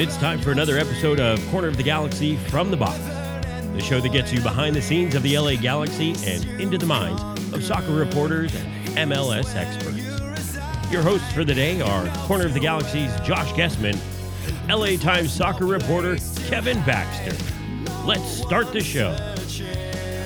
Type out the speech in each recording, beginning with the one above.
It's time for another episode of Corner of the Galaxy from the Box, the show that gets you behind the scenes of the LA Galaxy and into the minds of soccer reporters and MLS experts. Your hosts for the day are Corner of the Galaxy's Josh Gessman, LA Times soccer reporter Kevin Baxter. Let's start the show.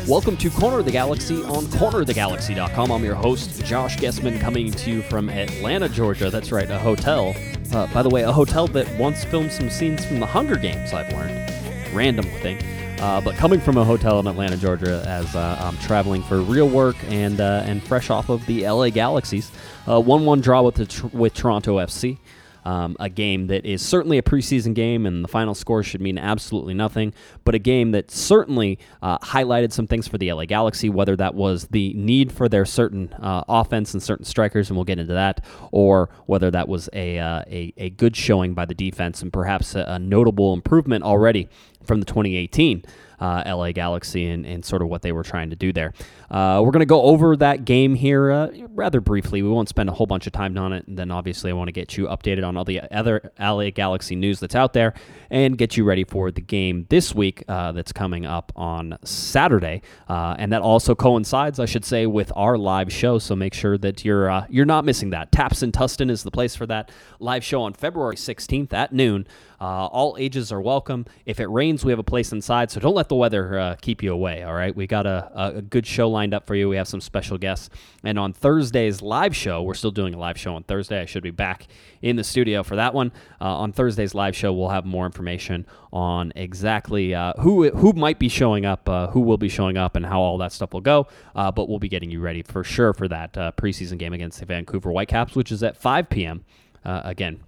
Welcome to Corner of the Galaxy on cornerofthegalaxy.com. I'm your host, Josh Gessman, coming to you from Atlanta, Georgia. That's right, a hotel. Uh, by the way, a hotel that once filmed some scenes from the Hunger Games, I've learned. Random thing. Uh, but coming from a hotel in Atlanta, Georgia, as uh, I'm traveling for real work and uh, and fresh off of the LA Galaxies, uh, one-one draw with the with Toronto FC. Um, a game that is certainly a preseason game, and the final score should mean absolutely nothing, but a game that certainly uh, highlighted some things for the LA Galaxy, whether that was the need for their certain uh, offense and certain strikers, and we'll get into that, or whether that was a, uh, a, a, good showing by the defense and perhaps a, a notable improvement already from the 2018 uh, LA Galaxy and, and, sort of what they were trying to do there. Uh, we're going to go over that game here uh, rather briefly. We won't spend a whole bunch of time on it. And then obviously, I want to get you updated on all the other LA Galaxy news that's out there and get you ready for the game this week uh, that's coming up on Saturday. Uh, and that also coincides, I should say, with our live show. So make sure that you're uh, you're not missing that. Taps and Tustin is the place for that live show on February 16th at noon. Uh, all ages are welcome. If it rains, we have a place inside, so don't let the weather uh, keep you away. All right, we got a, a, good show lined up for you. We have some special guests, and on Thursday's live show, we're still doing a live show on Thursday. I should be back in the studio for that one. Uh, on Thursday's live show, we'll have more information on exactly uh, who who might be showing up, uh, who will be showing up, and how all that stuff will go. Uh, but we'll be getting you ready for sure for that preseason game against the Vancouver Whitecaps, which is at 5 p.m. again,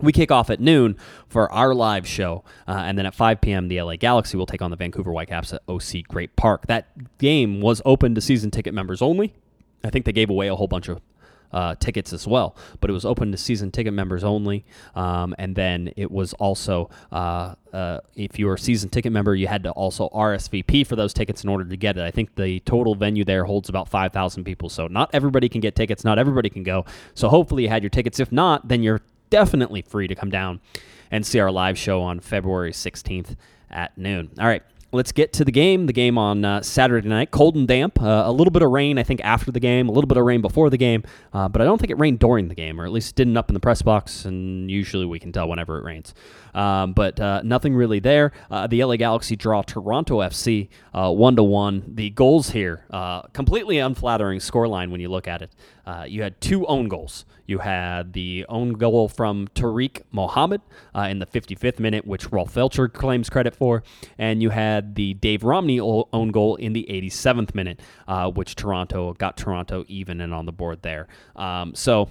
we kick off at noon for our live show, uh, and then at 5 p.m., the LA Galaxy will take on the Vancouver Whitecaps at OC Great Park. That game was open to season ticket members only. I think they gave away a whole bunch of uh, tickets as well, but it was open to season ticket members only. Um, and then it was also, uh, uh, if you were a season ticket member, you had to also RSVP for those tickets in order to get it. I think the total venue there holds about 5,000 people, so not everybody can get tickets, not everybody can go. So hopefully you had your tickets. If not, then you're definitely free to come down and see our live show on February 16th at noon. All right, let's get to the game. The game on uh, Saturday night, cold and damp. Uh, a little bit of rain, I think, after the game. A little bit of rain before the game, uh, but I don't think it rained during the game, or at least didn't up in the press box. And usually we can tell whenever it rains. Um, but uh, nothing really there. Uh, the LA Galaxy draw Toronto FC uh, one to one. The goals here completely unflattering scoreline when you look at it. you had two own goals. You had the own goal from Tariq Mohammed in the 55th minute, which Rolf Feltscher claims credit for, and you had the Dave Romney own goal in the 87th minute, uh, which Toronto got Toronto even and on the board there. Um, so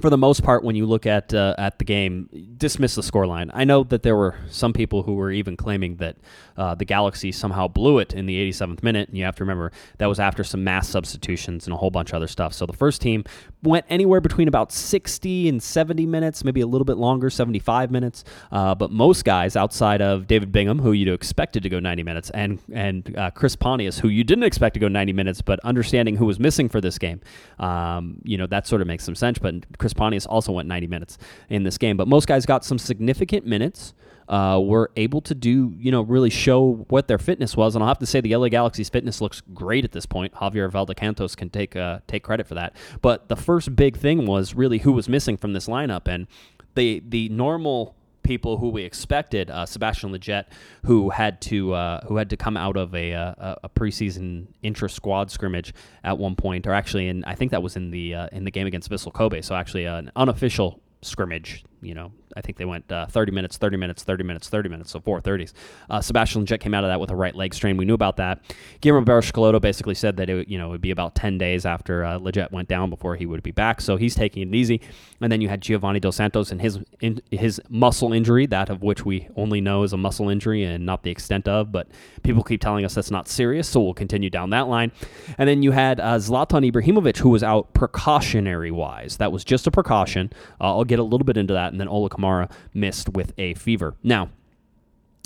for the most part, when you look at uh, at the game, dismiss the scoreline. I know that there were some people who were even claiming that uh, the Galaxy somehow blew it in the 87th minute, and you have to remember that was after some mass substitutions and a whole bunch of other stuff. So the first team went anywhere between about 60 and 70 minutes, maybe a little bit longer, 75 minutes. Uh, but most guys, outside of David Bingham, who you'd expected to go 90 minutes, and and uh, Chris Pontius, who you didn't expect to go 90 minutes, but understanding who was missing for this game, um, you know that sort of makes some sense. But Chris Pontius also went 90 minutes in this game. But most guys got some significant minutes. Uh, were able to do, you know, really show what their fitness was. And I'll have to say the LA Galaxy's fitness looks great at this point. Javier Valdecantos can take uh, take credit for that. But the first big thing was really who was missing from this lineup, and the the normal people who we expected. Uh, Sebastian Lletget, who had to uh, who had to come out of a, uh, a, a preseason intra squad scrimmage at one point, or actually, in I think that was in the uh, in the game against Vissel Kobe. So actually, an unofficial scrimmage. You know, I think they went uh, 30 minutes, 30 minutes, 30 minutes, 30 minutes, so four 30s. Uh, Sebastian Lletget came out of that with a right leg strain. We knew about that. Guillermo Barros basically said that it, you know, it would be about 10 days after uh, went down before he would be back, so he's taking it easy. And then you had Giovanni Dos Santos and his in, his muscle injury, that of which we only know is a muscle injury and not the extent of, but people keep telling us that's not serious, so we'll continue down that line. And then you had uh, Zlatan Ibrahimovic, who was out precautionary wise. That was just a precaution. Uh, I'll get a little bit into that, and then Ola Kamara missed with a fever. Now,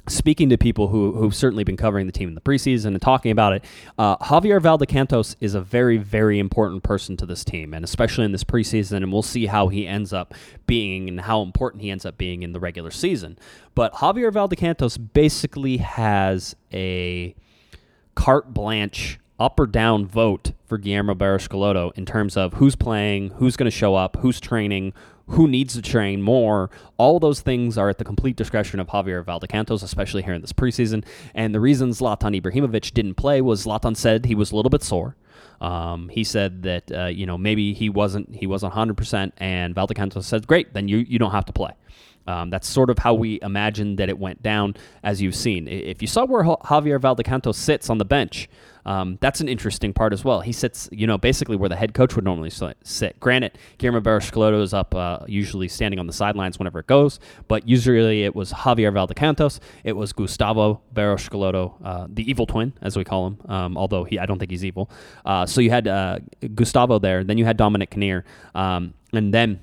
speaking to people who, who've certainly been covering the team in the preseason and talking about it, uh, Javier Valdecantos is a very, very important person to this team, and especially in this preseason. And we'll see how he ends up being and how important he ends up being in the regular season. But Javier Valdecantos basically has a carte blanche up or down vote for Guillermo Barros in terms of who's playing, who's going to show up, who's training, who needs to train more. All those things are at the complete discretion of Javier Valdecantos, especially here in this preseason. And the reason Zlatan Ibrahimovic didn't play was Zlatan said he was a little bit sore. Um, he said that uh, you know maybe he wasn't he wasn't 100 percent, and Valdecantos said, "Great, then you you don't have to play." Um, that's sort of how we imagined that it went down, as you've seen. If you saw where Javier Valdecantos sits on the bench, um, that's an interesting part as well. He sits, you know, basically where the head coach would normally sit. Granted, Guillermo Barros is up, uh, usually standing on the sidelines whenever it goes, but usually it was Javier Valdecantos, it was Gustavo Barros uh, the evil twin, as we call him, um, although he, I don't think he's evil. Uh, so you had uh, Gustavo there, then you had Dominic Kinnear, um, and then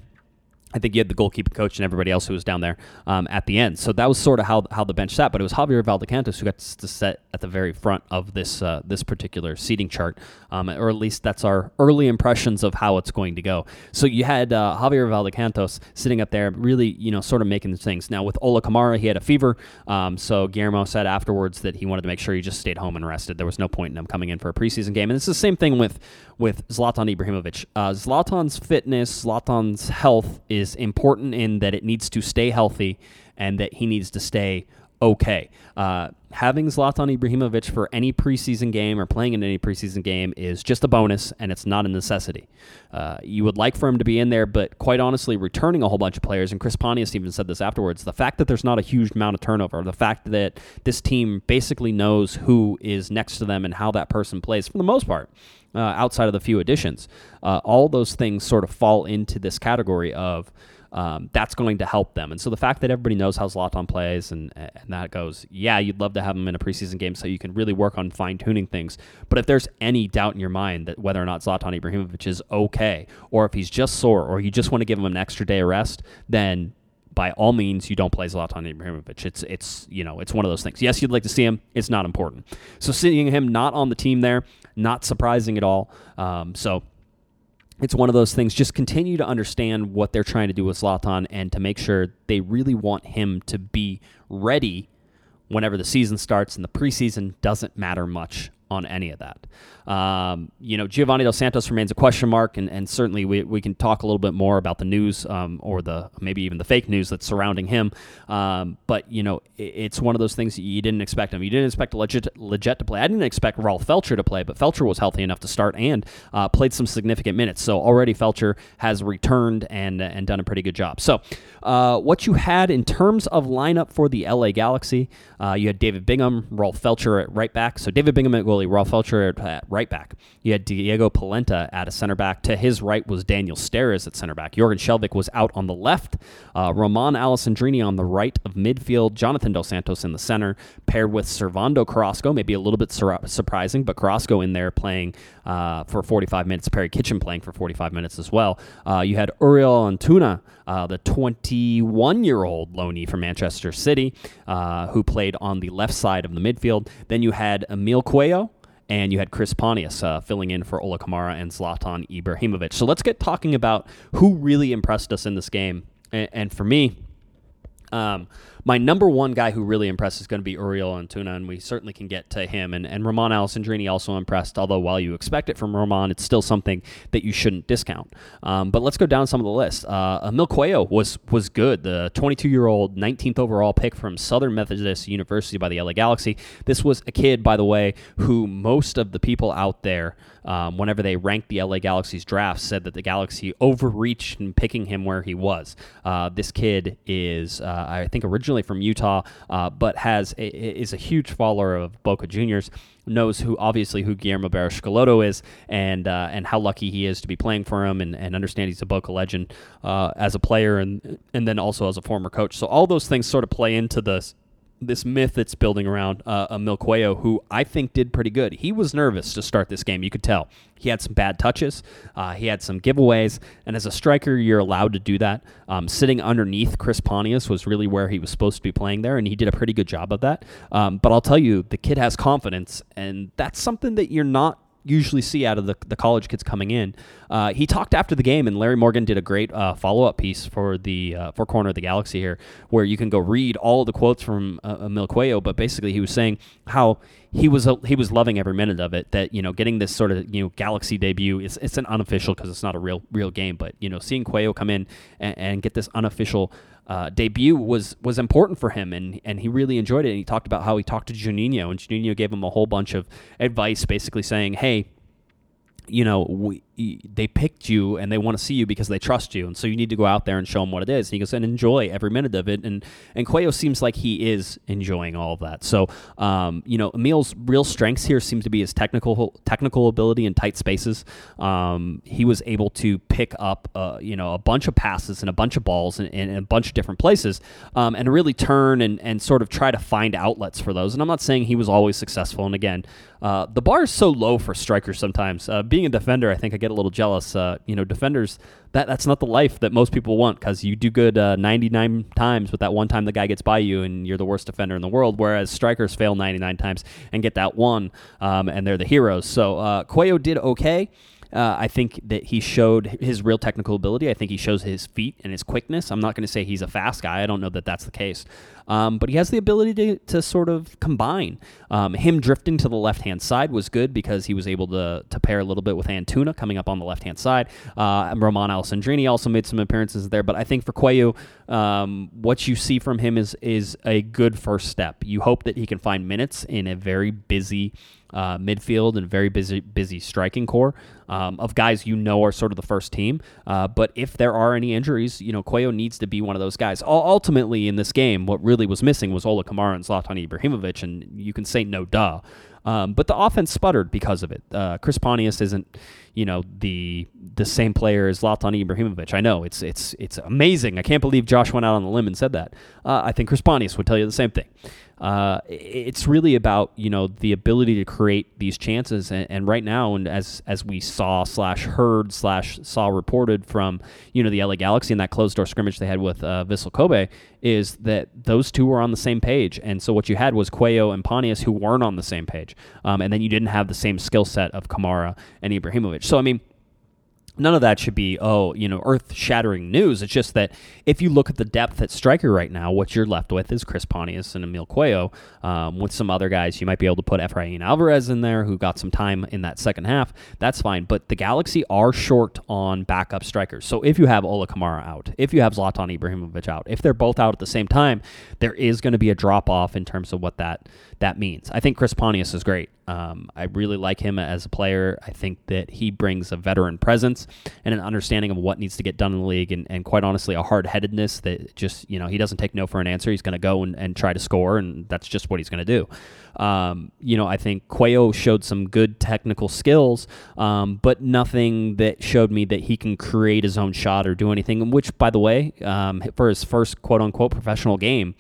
I think you had the goalkeeper coach and everybody else who was down there um, at the end. So that was sort of how, how the bench sat. But it was Javier Valdecantos who got to sit at the very front of this uh, this particular seating chart, um, or at least that's our early impressions of how it's going to go. So you had uh, Javier Valdecantos sitting up there, really, you know, sort of making things. Now with Ola Kamara, he had a fever, um, so Guillermo said afterwards that he wanted to make sure he just stayed home and rested. There was no point in him coming in for a preseason game, and it's the same thing with with Zlatan Ibrahimovic. Uh, Zlatan's fitness, Zlatan's health is important in that it needs to stay healthy and that he needs to stay okay. Uh, having Zlatan Ibrahimovic for any preseason game or playing in any preseason game is just a bonus and it's not a necessity. Uh, you would like for him to be in there, but quite honestly, returning a whole bunch of players, and Chris Pontius even said this afterwards, the fact that there's not a huge amount of turnover, the fact that this team basically knows who is next to them and how that person plays for the most part. Uh, outside of the few additions, uh, all those things sort of fall into this category of um, that's going to help them. And so the fact that everybody knows how Zlatan plays and, and that goes, yeah, you'd love to have him in a preseason game so you can really work on fine tuning things. But if there's any doubt in your mind that whether or not Zlatan Ibrahimovic is okay, or if he's just sore, or you just want to give him an extra day of rest, then by all means, you don't play Zlatan Ibrahimovic. It's it's you know it's one of those things. Yes, you'd like to see him. It's not important. So seeing him not on the team there, not surprising at all. Um, so it's one of those things. Just continue to understand what they're trying to do with Zlatan and to make sure they really want him to be ready whenever the season starts and the preseason doesn't matter much on any of that. Um, you know, Giovanni Dos Santos remains a question mark, and, and certainly we, we can talk a little bit more about the news um, or the maybe even the fake news that's surrounding him. Um, but you know, it, it's one of those things that you didn't expect him. You didn't expect Lletget, Lletget to play. I didn't expect Rolf Feltscher to play, but Feltscher was healthy enough to start and uh, played some significant minutes. So already Feltscher has returned and and done a pretty good job. So uh, what you had in terms of lineup for the LA Galaxy, uh, you had David Bingham, Rolf Feltscher at right back. So David Bingham at goalie, Rolf Feltscher at right back. You had Diego Polenta at a center back. To his right was Daniel Steres at center back. Jorgen Skjelvik was out on the left. Uh, Romain Alessandrini on the right of midfield. Jonathan Dos Santos in the center, paired with Servando Carrasco. Maybe a little bit sur- surprising, but Carrasco in there playing uh, for 45 minutes. Perry Kitchen playing for 45 minutes as well. Uh, you had Uriel Antuna, uh, the 21 year old loanee from Manchester City, uh, who played on the left side of the midfield. Then you had Emil Cuello, and you had Chris Pontius uh, filling in for Ola Kamara and Zlatan Ibrahimovic. So let's get talking about who really impressed us in this game. And, and for me, um, my number one guy who really impressed is going to be Uriel Antuna, and we certainly can get to him. And, and Romain Alessandrini also impressed, although while you expect it from Romain, it's still something that you shouldn't discount. Um, but let's go down some of the list. Uh, Emil Cuello was, was good, the 22 year old, 19th overall pick from Southern Methodist University by the LA Galaxy. This was a kid, by the way, who most of the people out there, um, whenever they ranked the LA Galaxy's draft, said that the Galaxy overreached in picking him where he was. Uh, this kid is, uh, I think, originally originally from Utah, uh, but has is a huge follower of Boca Juniors. Knows who obviously who Guillermo Barros is, and uh, and how lucky he is to be playing for him, and, and understand he's a Boca legend uh, as a player, and and then also as a former coach. So all those things sort of play into the this myth that's building around uh, Emil Cuello, who I think did pretty good. He was nervous to start this game. You could tell he had some bad touches, uh, he had some giveaways, and as a striker, you're allowed to do that. Um, sitting underneath Chris Pontius was really where he was supposed to be playing there, and he did a pretty good job of that. Um, but I'll tell you, the kid has confidence, and that's something that you're not usually see out of the, the college kids coming in. Uh, he talked after the game, and Larry Morgan did a great uh, follow up piece for the uh, for Corner of the Galaxy here, where you can go read all the quotes from uh, Emil Cuello. But basically, he was saying how he was he was loving every minute of it. That you know, getting this sort of you know Galaxy debut is it's an unofficial because it's not a real real game, but you know, seeing Cuello come in and, and get this unofficial uh, debut was was important for him, and and he really enjoyed it. And he talked about how he talked to Juninho, and Juninho gave him a whole bunch of advice, basically saying, "Hey, you know, we, they picked you and they want to see you because they trust you, and so you need to go out there and show them what it is. And he goes and enjoy every minute of it. And and Cuello seems like he is enjoying all of that. So, um, you know, Emil's real strengths here seems to be his technical technical ability in tight spaces. Um, he was able to pick up, uh, you know, a bunch of passes and a bunch of balls in, in a bunch of different places, um, and really turn and and sort of try to find outlets for those. And I'm not saying he was always successful. And again, uh, the bar is so low for strikers sometimes. Uh, being a defender, I think I get a little jealous. Uh, you know, defenders that that's not the life that most people want because you do good uh, 99 times, but that one time the guy gets by you and you're the worst defender in the world. Whereas strikers fail 99 times and get that one, um, and they're the heroes. So uh, did okay. Uh, I think that he showed his real technical ability. I think he shows his feet and his quickness. I'm not going to say he's a fast guy. I don't know that that's the case. Um, but he has the ability to, to sort of combine. Um, him drifting to the left hand side was good because he was able to, to pair a little bit with Antuna coming up on the left hand side. Uh, Romain Alessandrini also made some appearances there. But I think for Cuello, um, what you see from him is, is a good first step. You hope that he can find minutes in a very busy uh, midfield and very busy busy striking core um, of guys you know are sort of the first team. Uh, but if there are any injuries, you know, Cuello needs to be one of those guys. Ultimately, in this game, what really was missing was Ola Kamara and Zlatan Ibrahimovic, and you can say no duh. Um, but the offense sputtered because of it. Uh, Chris Pontius isn't, you know, the the same player as Zlatan Ibrahimovic. I know it's it's it's amazing. I can't believe Josh went out on the limb and said that. Uh, I think Chris Pontius would tell you the same thing. Uh, it's really about you know the ability to create these chances, and, and, right now, and as as we saw slash heard slash saw reported from you know the LA Galaxy in that closed door scrimmage they had with uh, Vissel Kobe, is that those two were on the same page, and so what you had was Cuello and Pontius who weren't on the same page, um, and then you didn't have the same skill set of Kamara and Ibrahimovic. So I mean none of that should be oh you know earth shattering news. It's just that if you look at the depth at striker right now what you're left with is chris pontius and emil cuello um, with some other guys. You might be able to put efrain alvarez in there who got some time in that second half. That's fine. But the galaxy are short on backup strikers. So if you have ola kamara out if you have zlatan ibrahimovic out if they're both out at the same time there is going to be a drop off in terms of what that that means i think chris pontius is great um, I really like him as a player. I think that he brings a veteran presence and an understanding of what needs to get done in the league, and, and quite honestly, a hard headedness that just, you know, he doesn't take no for an answer. He's going to go and, and try to score, and that's just what he's going to do. Um, you know, I think Cuello showed some good technical skills, um, but nothing that showed me that he can create his own shot or do anything, which, by the way, um, for his first quote unquote professional game,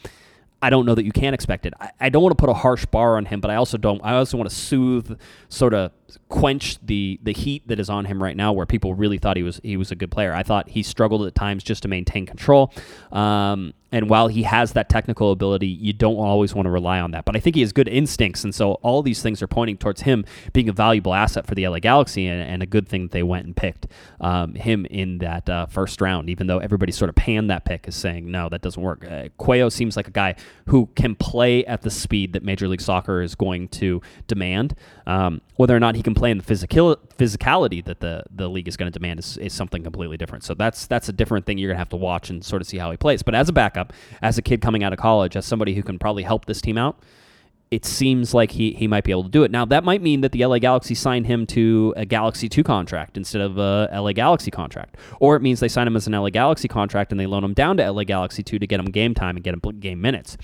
I don't know that you can expect it. I, I don't want to put a harsh bar on him, but I also don't. I also want to soothe, sort of quench the the heat that is on him right now, where people really thought he was he was a good player. I thought he struggled at times just to maintain control. Um, and while he has that technical ability, you don't always want to rely on that. But I think he has good instincts. And so all these things are pointing towards him being a valuable asset for the LA Galaxy and, and a good thing that they went and picked um, him in that uh, first round, even though everybody sort of panned that pick as saying, no, that doesn't work. Uh, Cuello seems like a guy who can play at the speed that Major League Soccer is going to demand. Um, whether or not he can play in the physical, physicality that the, the league is going to demand is, is something completely different. So that's, that's a different thing you're going to have to watch and sort of see how he plays. But as a backup, as a kid coming out of college, as somebody who can probably help this team out, it seems like he, he might be able to do it. Now, that might mean that the LA Galaxy signed him to a Galaxy 2 contract instead of a LA Galaxy contract. Or it means they sign him as an LA Galaxy contract and they loan him down to LA Galaxy 2 to get him game time and get him game minutes.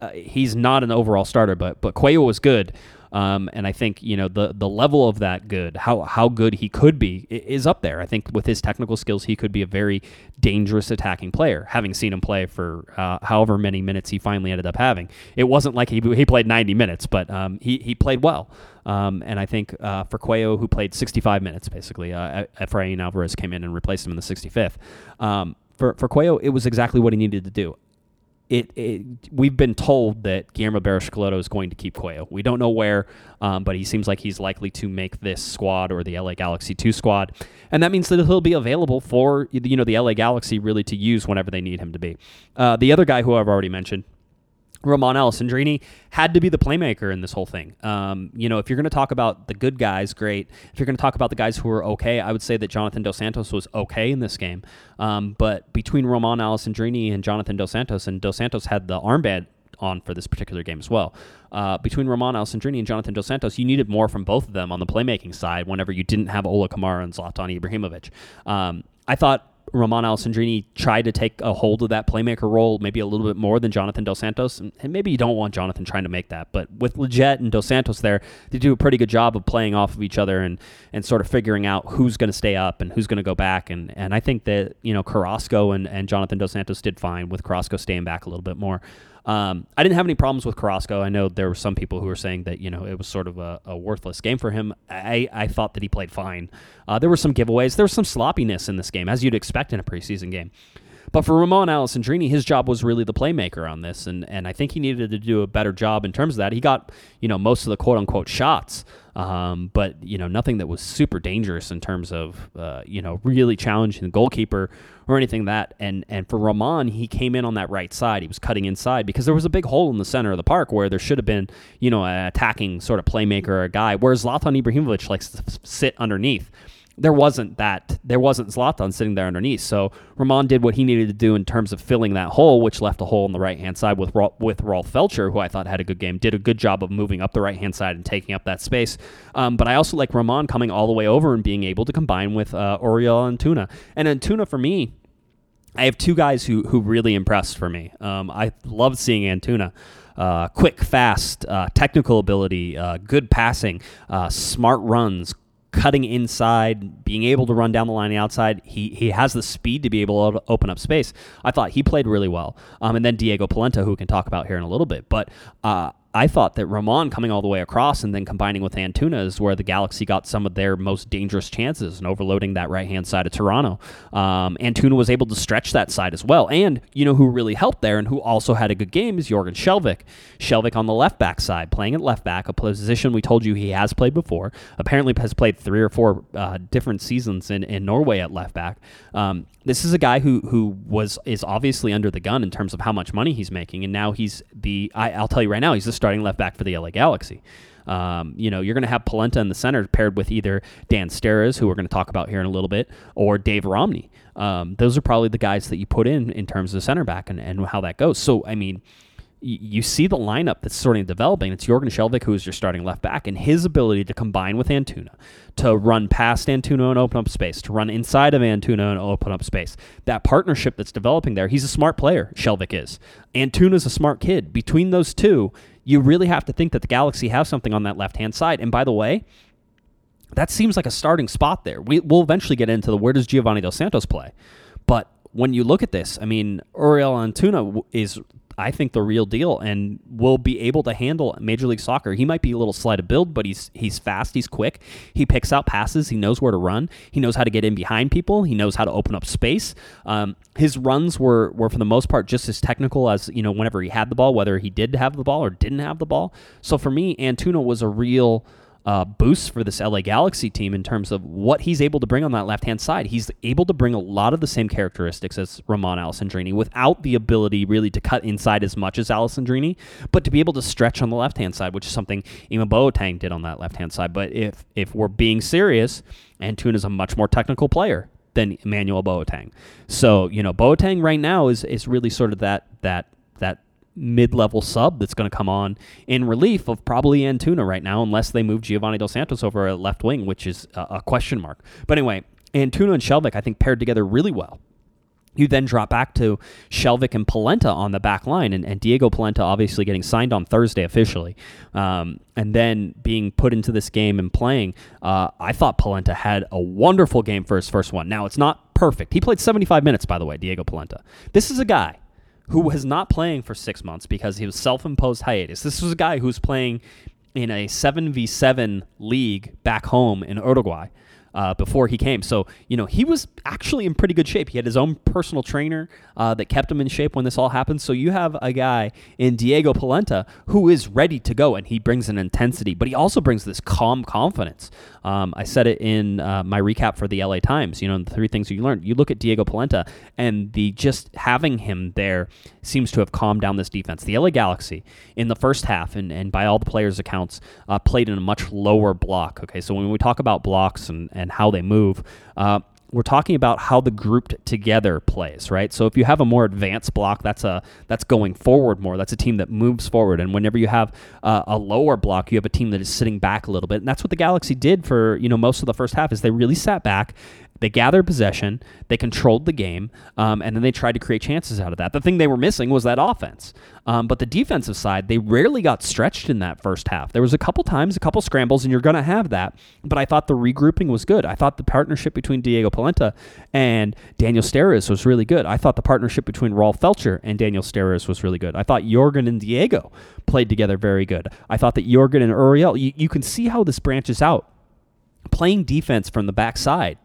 Uh, he's not an overall starter, but but Cuello was good. Um, and I think you know the the level of that good, how how good he could be, is up there. I think with his technical skills, he could be a very dangerous attacking player. Having seen him play for uh, however many minutes he finally ended up having, it wasn't like he he played 90 minutes, but um, he he played well. Um, and I think uh, for Cuello, who played 65 minutes basically, uh, Efrain Alvarez came in and replaced him in the 65th. Um, for for Cuello, it was exactly what he needed to do it, it, we've been told that Guillermo Barros is going to keep Cuello. We don't know where, um, but he seems like he's likely to make this squad or the LA Galaxy 2 squad. And that means that he'll be available for you know the LA Galaxy really to use whenever they need him to be. Uh, the other guy who I've already mentioned, Romain Alessandrini had to be the playmaker in this whole thing. Um, you know, if you're going to talk about the good guys, great. If you're going to talk about the guys who were okay, I would say that Jonathan Dos Santos was okay in this game. Um, but between Romain Alessandrini and Jonathan Dos Santos, and Dos Santos had the armband on for this particular game as well. Uh, between Romain Alessandrini and Jonathan Dos Santos, you needed more from both of them on the playmaking side whenever you didn't have Ola Kamara and Zlatan Ibrahimovic. Um, I thought Romain Alessandrini tried to take a hold of that playmaker role maybe a little bit more than Jonathan Dos Santos. And maybe you don't want Jonathan trying to make that. But with Lletget and Dos Santos there, they do a pretty good job of playing off of each other and, and sort of figuring out who's going to stay up and who's going to go back. And, and I think that, you know, Carrasco and, and Jonathan Dos Santos did fine with Carrasco staying back a little bit more. Um, I didn't have any problems with Carrasco. I know there were some people who were saying that you know it was sort of a, a worthless game for him. I, I thought that he played fine. Uh, there were some giveaways. There was some sloppiness in this game, as you'd expect in a preseason game. But for Romain Alessandrini, his job was really the playmaker on this, and, and I think he needed to do a better job in terms of that. He got you know most of the quote unquote shots, um, but you know nothing that was super dangerous in terms of uh, you know really challenging the goalkeeper or anything that. And and for Romain, he came in on that right side. He was cutting inside because there was a big hole in the center of the park where there should have been you know an attacking sort of playmaker or a guy. Whereas Zlatan Ibrahimovic likes to sit underneath there wasn't that there wasn't Zlatan sitting there underneath. So Romain did what he needed to do in terms of filling that hole, which left a hole on the right hand side with with Rolf Feltscher, who I thought had a good game, did a good job of moving up the right hand side and taking up that space. Um, but I also like Romain coming all the way over and being able to combine with uh, Uriel Antuna. And Antuna for me. I have two guys who who really impressed for me. Um, I love seeing Antuna. Uh, quick, fast, uh, technical ability, uh, good passing, uh, smart runs, cutting inside, being able to run down the line the outside. He he has the speed to be able to open up space. I thought he played really well. Um, and then Diego Polenta, who we can talk about here in a little bit. But uh, I thought that Romain coming all the way across and then combining with Antuna is where the Galaxy got some of their most dangerous chances and overloading that right hand side of Toronto. Um, Antuna was able to stretch that side as well. And, you know, who really helped there and who also had a good game is Jorgen Skjelvik. Skjelvik on the left back side, playing at left back, a position we told you he has played before. Apparently has played three or four uh, different seasons in, in Norway at left back. Um, this is a guy who who was is obviously under the gun in terms of how much money he's making, and now he's the I, will tell you right now he's the starting left back for the LA Galaxy. Um, you know, you're going to have Polenta in the center paired with either Dan Steres, who we're going to talk about here in a little bit, or Dave Romney. Um, those are probably the guys that you put in in terms of center back and, and how that goes. So, I mean, you see the lineup that's sort of developing. It's Jorgen Skjelvik who is your starting left back, and his ability to combine with Antuna, to run past Antuna and open up space, to run inside of Antuna and open up space. That partnership that's developing there, he's a smart player, Skjelvik is. Antuna's a smart kid. Between those two, you really have to think that the Galaxy have something on that left hand side. And by the way, that seems like a starting spot there. We, will eventually get into the where does Giovanni Dos Santos play. But when you look at this, I mean, Uriel Antuna is I think the real deal and will be able to handle Major League Soccer. He might be a little slight of build, but he's he's fast, he's quick. He picks out passes. He knows where to run. He knows how to get in behind people. He knows how to open up space. Um, his runs were were for the most part just as technical as you know whenever he had the ball, whether he did have the ball or didn't have the ball. So for me, Antuna was a real uh, boost for this LA Galaxy team in terms of what he's able to bring on that left hand side. He's able to bring a lot of the same characteristics as Romain Alessandrini without the ability really to cut inside as much as Alessandrini, but to be able to stretch on the left hand side, which is something Ema Boateng did on that left hand side. But if if we're being serious, Antuna is a much more technical player than Emmanuel Boateng. So you know Boateng right now is is really sort of that that mid-level sub that's going to come on in relief of probably Antuna right now, unless they move Giovanni Dos Santos over at left wing, which is a, question mark. But anyway, Antuna and Skjelvik, I think, paired together really well. You then drop back to Skjelvik and Polenta on the back line, and, and Diego Polenta obviously getting signed on Thursday officially, um, and then being put into this game and playing. Uh, I thought Polenta had a wonderful game for his first one. Now, it's not perfect. He played 75 minutes, by the way, Diego Polenta. This is a guy who was not playing for six months because he was self imposed hiatus. This was a guy who was playing in a 7v7 league back home in Uruguay uh, before he came. So, you know, he was actually in pretty good shape. He had his own personal trainer uh, that kept him in shape when this all happened. So you have a guy in Diego Polenta who is ready to go and he brings an intensity, but he also brings this calm confidence. Um, I said it in uh, my recap for the LA Times, you know, the three things you learned. You look at Diego Polenta and the just having him there seems to have calmed down this defense. The LA Galaxy in the first half, and, and by all the players' accounts, uh, played in a much lower block. Okay, so when we talk about blocks and, and how they move, uh, we're talking about how the grouped together plays, right? So if you have a more advanced block, that's a that's going forward more. That's a team that moves forward. And whenever you have uh, a lower block, you have a team that is sitting back a little bit. And that's what the Galaxy did for you know most of the first half is they really sat back they gathered possession, they controlled the game, um, and then they tried to create chances out of that. The thing they were missing was that offense. Um, but the defensive side, they rarely got stretched in that first half. There was a couple times, a couple scrambles, and you're going to have that. But I thought the regrouping was good. I thought the partnership between Diego Polenta and Daniel Steres was really good. I thought the partnership between Rolf Feltscher and Daniel Steres was really good. I thought Jorgen and Diego played together very good. I thought that Jorgen and Uriel, you, you can see how this branches out. Playing defense from the backside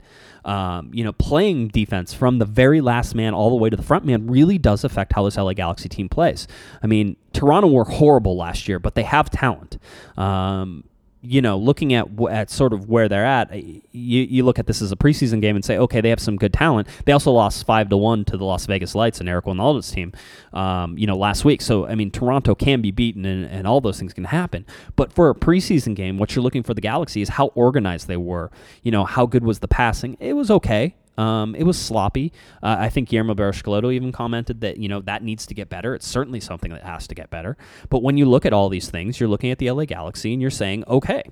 um, you know, playing defense from the very last man all the way to the front man really does affect how this LA Galaxy team plays. I mean, Toronto were horrible last year, but they have talent. Um, you know, looking at at sort of where they're at, you, you look at this as a preseason game and say, okay, they have some good talent. They also lost five to one to the Las Vegas Lights and Eric Wynalda's team, um, you know, last week. So I mean, Toronto can be beaten and, and all those things can happen. But for a preseason game, what you're looking for the Galaxy is how organized they were. You know, how good was the passing? It was okay. Um, it was sloppy. Uh, I think Guillermo Barros even commented that you know that needs to get better. It's certainly something that has to get better. But when you look at all these things, you're looking at the LA Galaxy and you're saying, okay,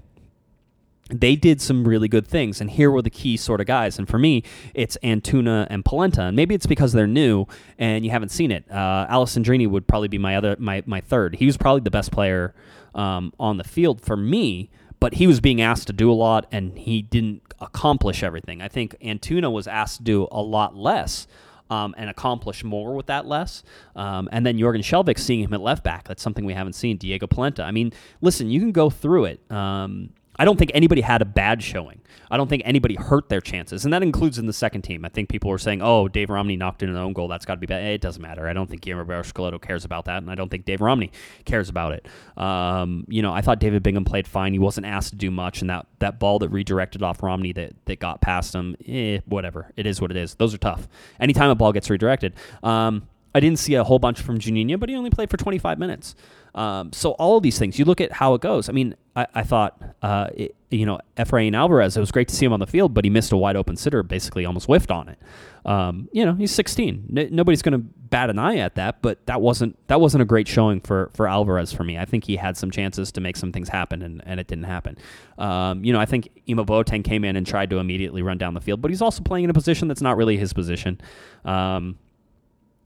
they did some really good things, and here were the key sort of guys. And for me, it's Antuna and Polenta, and maybe it's because they're new and you haven't seen it. Uh, Alessandrini would probably be my other my my third. He was probably the best player um, on the field for me but he was being asked to do a lot and he didn't accomplish everything. I think Antuna was asked to do a lot less. Um, and accomplish more with that less. Um, and then Jorgen Skjelvik seeing him at left back. That's something we haven't seen. Diego Polenta. I mean, listen, you can go through it. Um, I don't think anybody had a bad showing. I don't think anybody hurt their chances, and that includes in the second team. I think people were saying, "Oh, Dave Romney knocked in an own goal. That's got to be bad." It doesn't matter. I don't think Guillermo Barros cares about that, and I don't think Dave Romney cares about it. Um, you know, I thought David Bingham played fine. He wasn't asked to do much, and that, that ball that redirected off Romney that, that got past him, eh, whatever. It is what it is. Those are tough. Anytime a ball gets redirected. Um, I didn't see a whole bunch from Juninho, but he only played for 25 minutes. Um, so all these things, you look at how it goes. I mean, I, I thought, uh, it, you know, Efrain Alvarez, it was great to see him on the field, but he missed a wide open sitter, basically almost whiffed on it. Um, you know, he's 16. N- nobody's going to bat an eye at that, but that wasn't that wasn't a great showing for for Alvarez for me. I think he had some chances to make some things happen, and, and it didn't happen. Um, you know, I think Ema Boateng came in and tried to immediately run down the field, but he's also playing in a position that's not really his position. Um,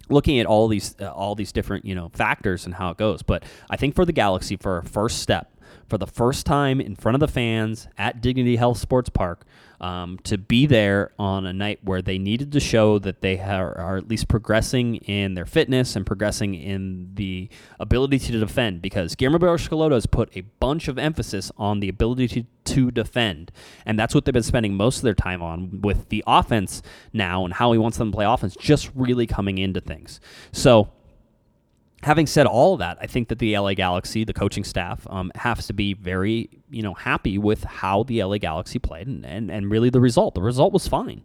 looking at all these uh, all these different you know factors and how it goes. But I think for the Galaxy, for a first step, for the first time in front of the fans at Dignity Health Sports Park, um, to be there on a night where they needed to show that they are, are, at least progressing in their fitness and progressing in the ability to defend. Because Guillermo Barros has put a bunch of emphasis on the ability to, to defend, and that's what they've been spending most of their time on with the offense now and how he wants them to play offense, just really coming into things. So having said all of that, I think that the LA Galaxy, the coaching staff, um, has to be very, you know, happy with how the LA Galaxy played and, and, and really the result. The result was fine.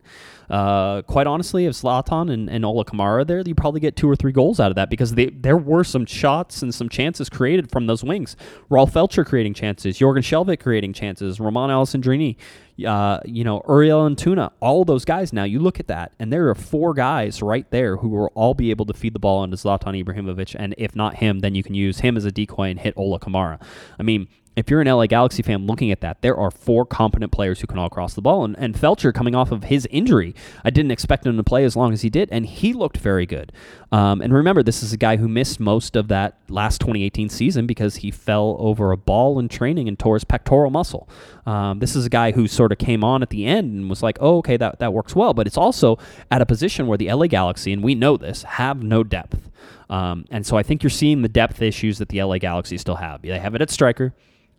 Uh, quite honestly, if Zlatan and, and Ola Kamara there, you probably get two or three goals out of that because they, there were some shots and some chances created from those wings. Rolf Feltscher creating chances, Jorgen Skjelvik creating chances, Romain Alessandrini, uh, you know, Uriel Antuna, all those guys. Now you look at that, and there are four guys right there who will all be able to feed the ball into Zlatan Ibrahimovic, and if not him, then you can use him as a decoy and hit Ola Kamara. I mean, if you're an LA Galaxy fan looking at that, there are four competent players who can all cross the ball. And, and Feltscher coming off of his injury, I didn't expect him to play as long as he did, and he looked very good. Um, and remember, this is a guy who missed most of that last 2018 season because he fell over a ball in training and tore his pectoral muscle. Um, this is a guy who sort of came on at the end and was like, oh, okay, that, that works well. But it's also at a position where the LA Galaxy, and we know this, have no depth. Um, and so I think you're seeing the depth issues that the LA Galaxy still have. They have it at striker,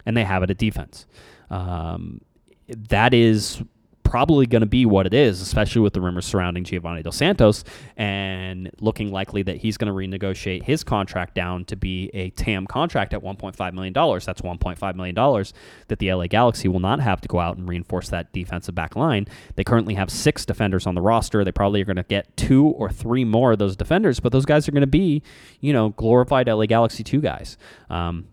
and they have it at defense. Um, that is probably going to be what it is, especially with the rumors surrounding Giovanni Dos Santos and looking likely that he's going to renegotiate his contract down to be a TAM contract at $1.5 million. That's $1.5 million that the LA Galaxy will not have to go out and reinforce that defensive back line. They currently have six defenders on the roster. They probably are going to get two or three more of those defenders, but those guys are going to be, you know, glorified LA Galaxy 2 guys. Um,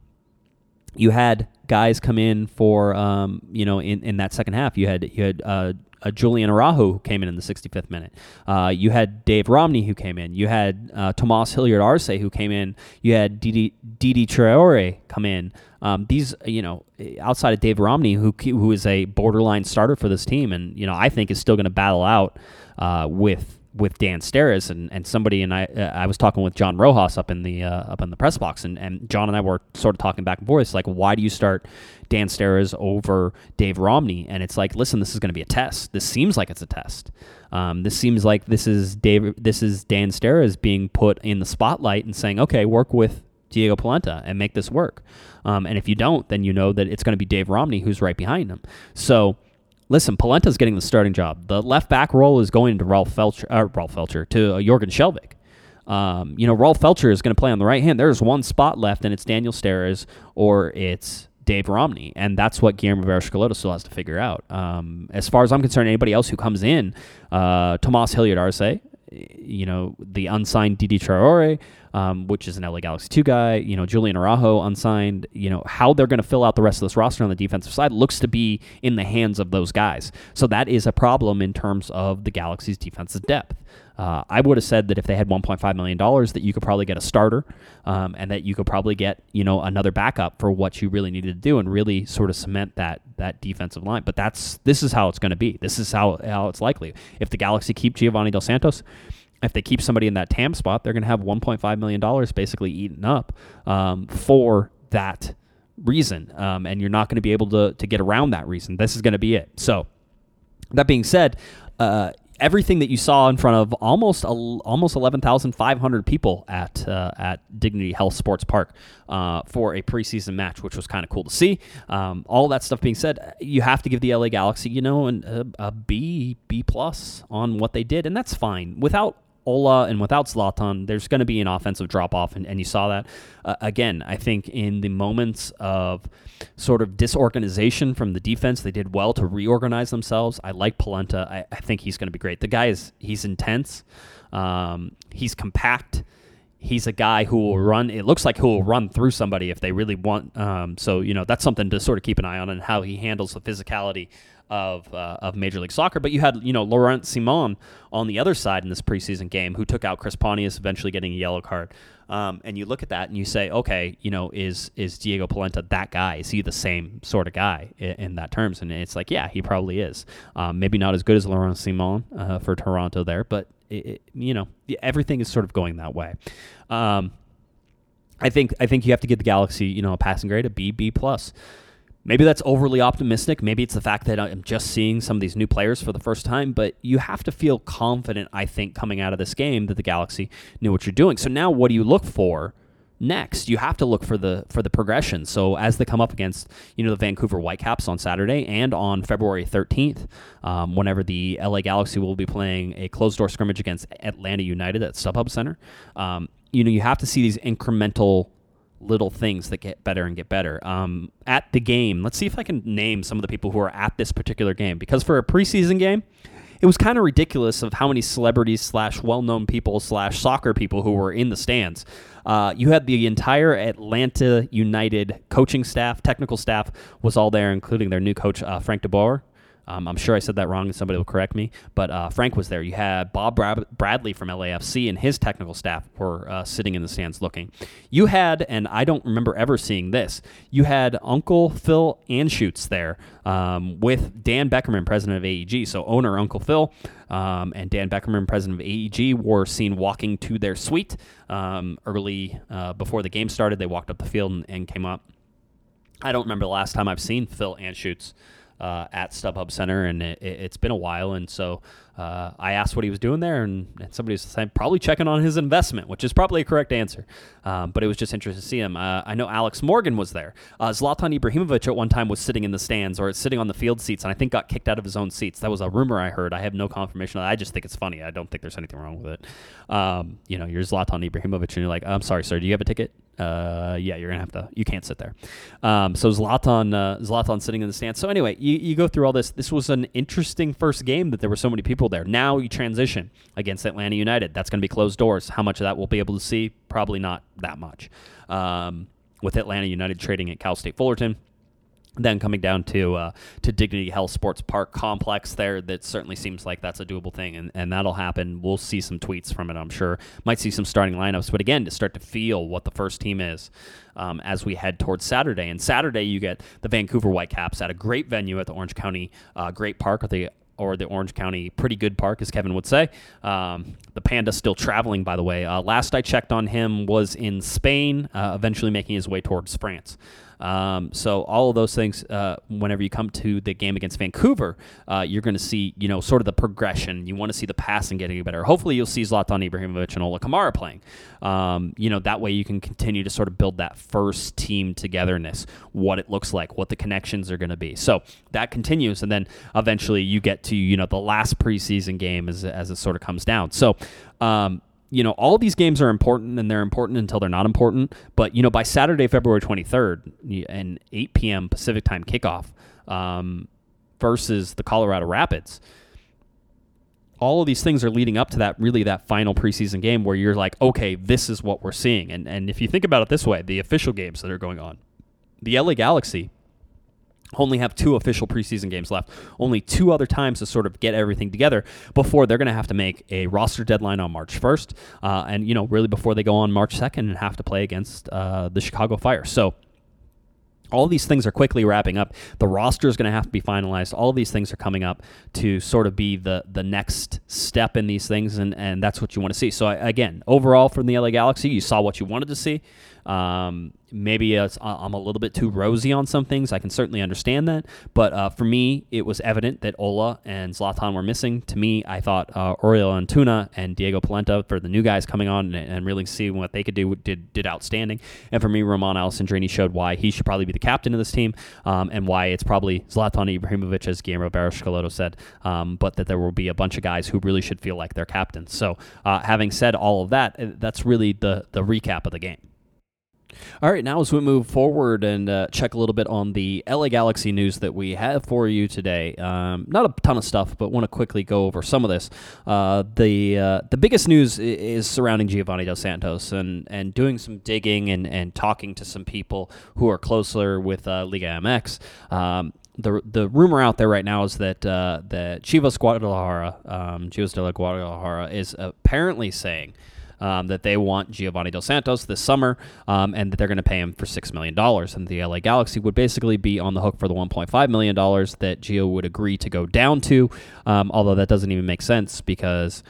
you had guys come in for um, you know in, in that second half. You had you had uh, uh, Julian Araujo who came in in the 65th minute. Uh, you had Dave Romney who came in. You had uh, Tomas Hilliard Arce who came in. You had Diedie, Diedie Traore come in. Um, these, you know, outside of Dave Romney, who who is a borderline starter for this team, and you know, I think is still going to battle out uh, with with Dan Steres and, and somebody and I uh, I was talking with John Rojas up in the uh, up in the press box and, and John and I were sort of talking back and forth. It's like why do you start Dan Steres over Dave Romney? And it's like listen, this is going to be a test. This seems like it's a test. Um, this seems like this is Dave. This is Dan Steres being put in the spotlight and saying, okay, work with Diego Polenta and make this work. Um, and if you don't, then you know that it's going to be Dave Romney who's right behind him. So listen, Polenta's getting the starting job. The left back role is going to Rolf Feltscher, uh, Rolf Feltscher to uh, Jorgen Skjelvik. Um, you know, Rolf Feltscher is going to play on the right hand. There's one spot left, and it's Daniel Steres or it's Dave Romney, and that's what Guillermo Barros still has to figure out. Um, as far as I'm concerned, anybody else who comes in, uh, Tomas Hilliard Arce, you know, the unsigned Diedie Traore, um, which is an LA Galaxy 2 guy, you know, Julian Araujo unsigned, you know, how they're going to fill out the rest of this roster on the defensive side looks to be in the hands of those guys. So that is a problem in terms of the Galaxy's defensive depth. Uh, I would have said that if they had 1.5 million dollars, that you could probably get a starter, um, and that you could probably get you know another backup for what you really needed to do, and really sort of cement that that defensive line. But that's this is how it's going to be. This is how how it's likely. If the Galaxy keep Giovanni Dos Santos, if they keep somebody in that TAM spot, they're going to have 1.5 million dollars basically eaten up um, for that reason, um, and you're not going to be able to to get around that reason. This is going to be it. So, that being said. Uh, everything that you saw in front of almost almost 11,500 people at uh, at Dignity Health Sports Park uh, for a preseason match, which was kind of cool to see. Um, all that stuff being said, you have to give the LA Galaxy, you know, an, a, a B B plus on what they did, and that's fine. Without Ola and without Zlatan, there's going to be an offensive drop off, and, and you saw that. Uh, again, I think in the moments of sort of disorganization from the defense, they did well to reorganize themselves. I like Polenta. I, I think he's going to be great. The guy is he's intense. Um, he's compact. He's a guy who will run. It looks like who will run through somebody if they really want. Um, so you know that's something to sort of keep an eye on and how he handles the physicality of uh, of Major League Soccer. But you had you know Laurent Ciman on the other side in this preseason game who took out Chris Pontius, eventually getting a yellow card. Um, and you look at that and you say, okay, you know, is is Diego Polenta that guy? Is he the same sort of guy in, in that terms? And it's like, yeah, he probably is. Um, maybe not as good as Laurent Ciman uh, for Toronto there, but it, it, you know, everything is sort of going that way. Um, I think I think you have to give the Galaxy, you know, a passing grade, a B, B plus. Maybe that's overly optimistic. Maybe it's the fact that I'm just seeing some of these new players for the first time, but you have to feel confident, I think, coming out of this game that the Galaxy knew what you're doing. So now what do you look for? Next you have to look for the for the progression so as they come up against you know the vancouver whitecaps on saturday and on february 13th um, whenever the la galaxy will be playing a closed door scrimmage against atlanta united at stubhub center um, you know you have to see these incremental little things that get better and get better. Um, at the game, let's see if I can name some of the people who are at this particular game because for a preseason game, it was kind of ridiculous of how many celebrities slash well-known people slash soccer people who were in the stands. Uh, you had the entire Atlanta United coaching staff, technical staff was all there, including their new coach uh, Frank DeBoer. Um, I'm sure I said that wrong, and somebody will correct me. But uh, Frank was there. You had Bob Bradley from LAFC and his technical staff were uh, sitting in the stands looking. You had, and I don't remember ever seeing this. You had Uncle Phil Anschutz there um, with Dan Beckerman, president of AEG. So owner Uncle Phil um, and Dan Beckerman, president of AEG, were seen walking to their suite um, early uh, before the game started. They walked up the field and, and came up. I don't remember the last time I've seen Phil Anschutz uh, at StubHub Center, and it, has been a while. And so uh, I asked what he was doing there, and, and somebody was saying probably checking on his investment, which is probably a correct answer. Um, but it was just interesting to see him. Uh, I know Alex Morgan was there. Uh, Zlatan Ibrahimovic at one time was sitting in the stands or sitting on the field seats, and I think got kicked out of his own seats. That was a rumor I heard. I have no confirmation. I just think it's funny. I don't think there's anything wrong with it. Um, you know, you're Zlatan Ibrahimovic, and you're like, I'm sorry, sir. Do you have a ticket? Uh, yeah, you're gonna have to. You can't sit there. Um, so Zlatan, uh, Zlatan sitting in the stands. So anyway, you, you go through all this. This was an interesting first game that there were so many people there. Now you transition against Atlanta United. That's to be closed doors. How much of that we'll be able to see? Probably not that much. Um, with Atlanta United trading at Cal State Fullerton then coming down to uh, to Dignity Health Sports Park complex there, that certainly seems like that's a doable thing, and, and that'll happen. We'll see some tweets from it, I'm sure. Might see some starting lineups, but again, to start to feel what the first team is um, as we head towards Saturday. And Saturday, you get the Vancouver Whitecaps at a great venue at the Orange County uh, Great Park, or the or the Orange County Pretty Good Park, as Kevin would say. Um, the Panda still traveling, by the way. Uh, last I checked on him was in Spain, uh, eventually making his way towards France. Um, so all of those things, uh, whenever you come to the game against Vancouver, uh, you're going to see, you know, sort of the progression. You want to see the passing getting better. Hopefully, you'll see Zlatan Ibrahimovic and Ola Kamara playing. Um, you know, that way you can continue to sort of build that first team togetherness, what it looks like, what the connections are going to be. So that continues, and then eventually you get to, you know, the last preseason game as as it sort of comes down. So. Um, you know, all these games are important and they're important until they're not important. But, you know, by Saturday, February 23rd and 8 p.m. Pacific time kickoff um, versus the Colorado Rapids, all of these things are leading up to that really that final preseason game where you're like, okay, this is what we're seeing. And, and if you think about it this way, the official games that are going on, the LA Galaxy only have two official preseason games left. Only two other times to sort of get everything together before they're going to have to make a roster deadline on March 1st. Uh, and, you know, really before they go on March 2nd and have to play against uh, the Chicago Fire. So, all these things are quickly wrapping up. The roster is going to have to be finalized. All these things are coming up to sort of be the the next step in these things, and, and that's what you want to see. So again, overall from the LA Galaxy, you saw what you wanted to see. Um, maybe I'm a little bit too rosy on some things. I can certainly understand that. But uh, for me, it was evident that Ola and Zlatan were missing. To me, I thought uh, Uriel Antuna and Diego Polenta, for the new guys coming on and, and, really seeing what they could do, did did outstanding. And for me, Romain Alessandrini showed why he should probably be the captain of this team um, and why it's probably Zlatan Ibrahimovic, as Guillermo Barros said, um, but that there will be a bunch of guys who really should feel like they're captains. So, uh, having said all of that, uh, that's really the, the recap of the game. All right, now as we move forward and uh, check a little bit on the LA Galaxy news that we have for you today. Um, not a ton of stuff, but want to quickly go over some of this. Uh, the uh, the biggest news is surrounding Giovanni Dos Santos and, and doing some digging and, and talking to some people who are closer with uh, Liga MX. Um, the the rumor out there right now is that uh, that Chivas Guadalajara, um, Chivas de la Guadalajara, is apparently saying um, that they want Giovanni Dos Santos this summer um, and that they're going to pay him for $6 million. And the LA Galaxy would basically be on the hook for the $1.5 million that Gio would agree to go down to, um, although that doesn't even make sense because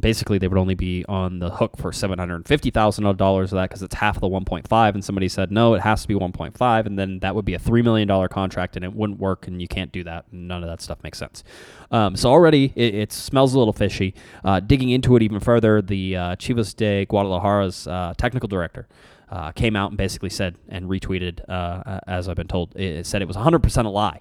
basically they would only be on the hook for $750,000 of that because it's half of the 1.5 and somebody said no it has to be 1.5 and then that would be a $3 million contract and it wouldn't work and you can't do that. None of that stuff makes sense. Um, so already it, it, smells a little fishy. Uh, digging into it even further the uh, Chivas de Guadalajara's uh, technical director uh, came out and basically said and retweeted, uh, as I've been told, it, said it was 100% a lie.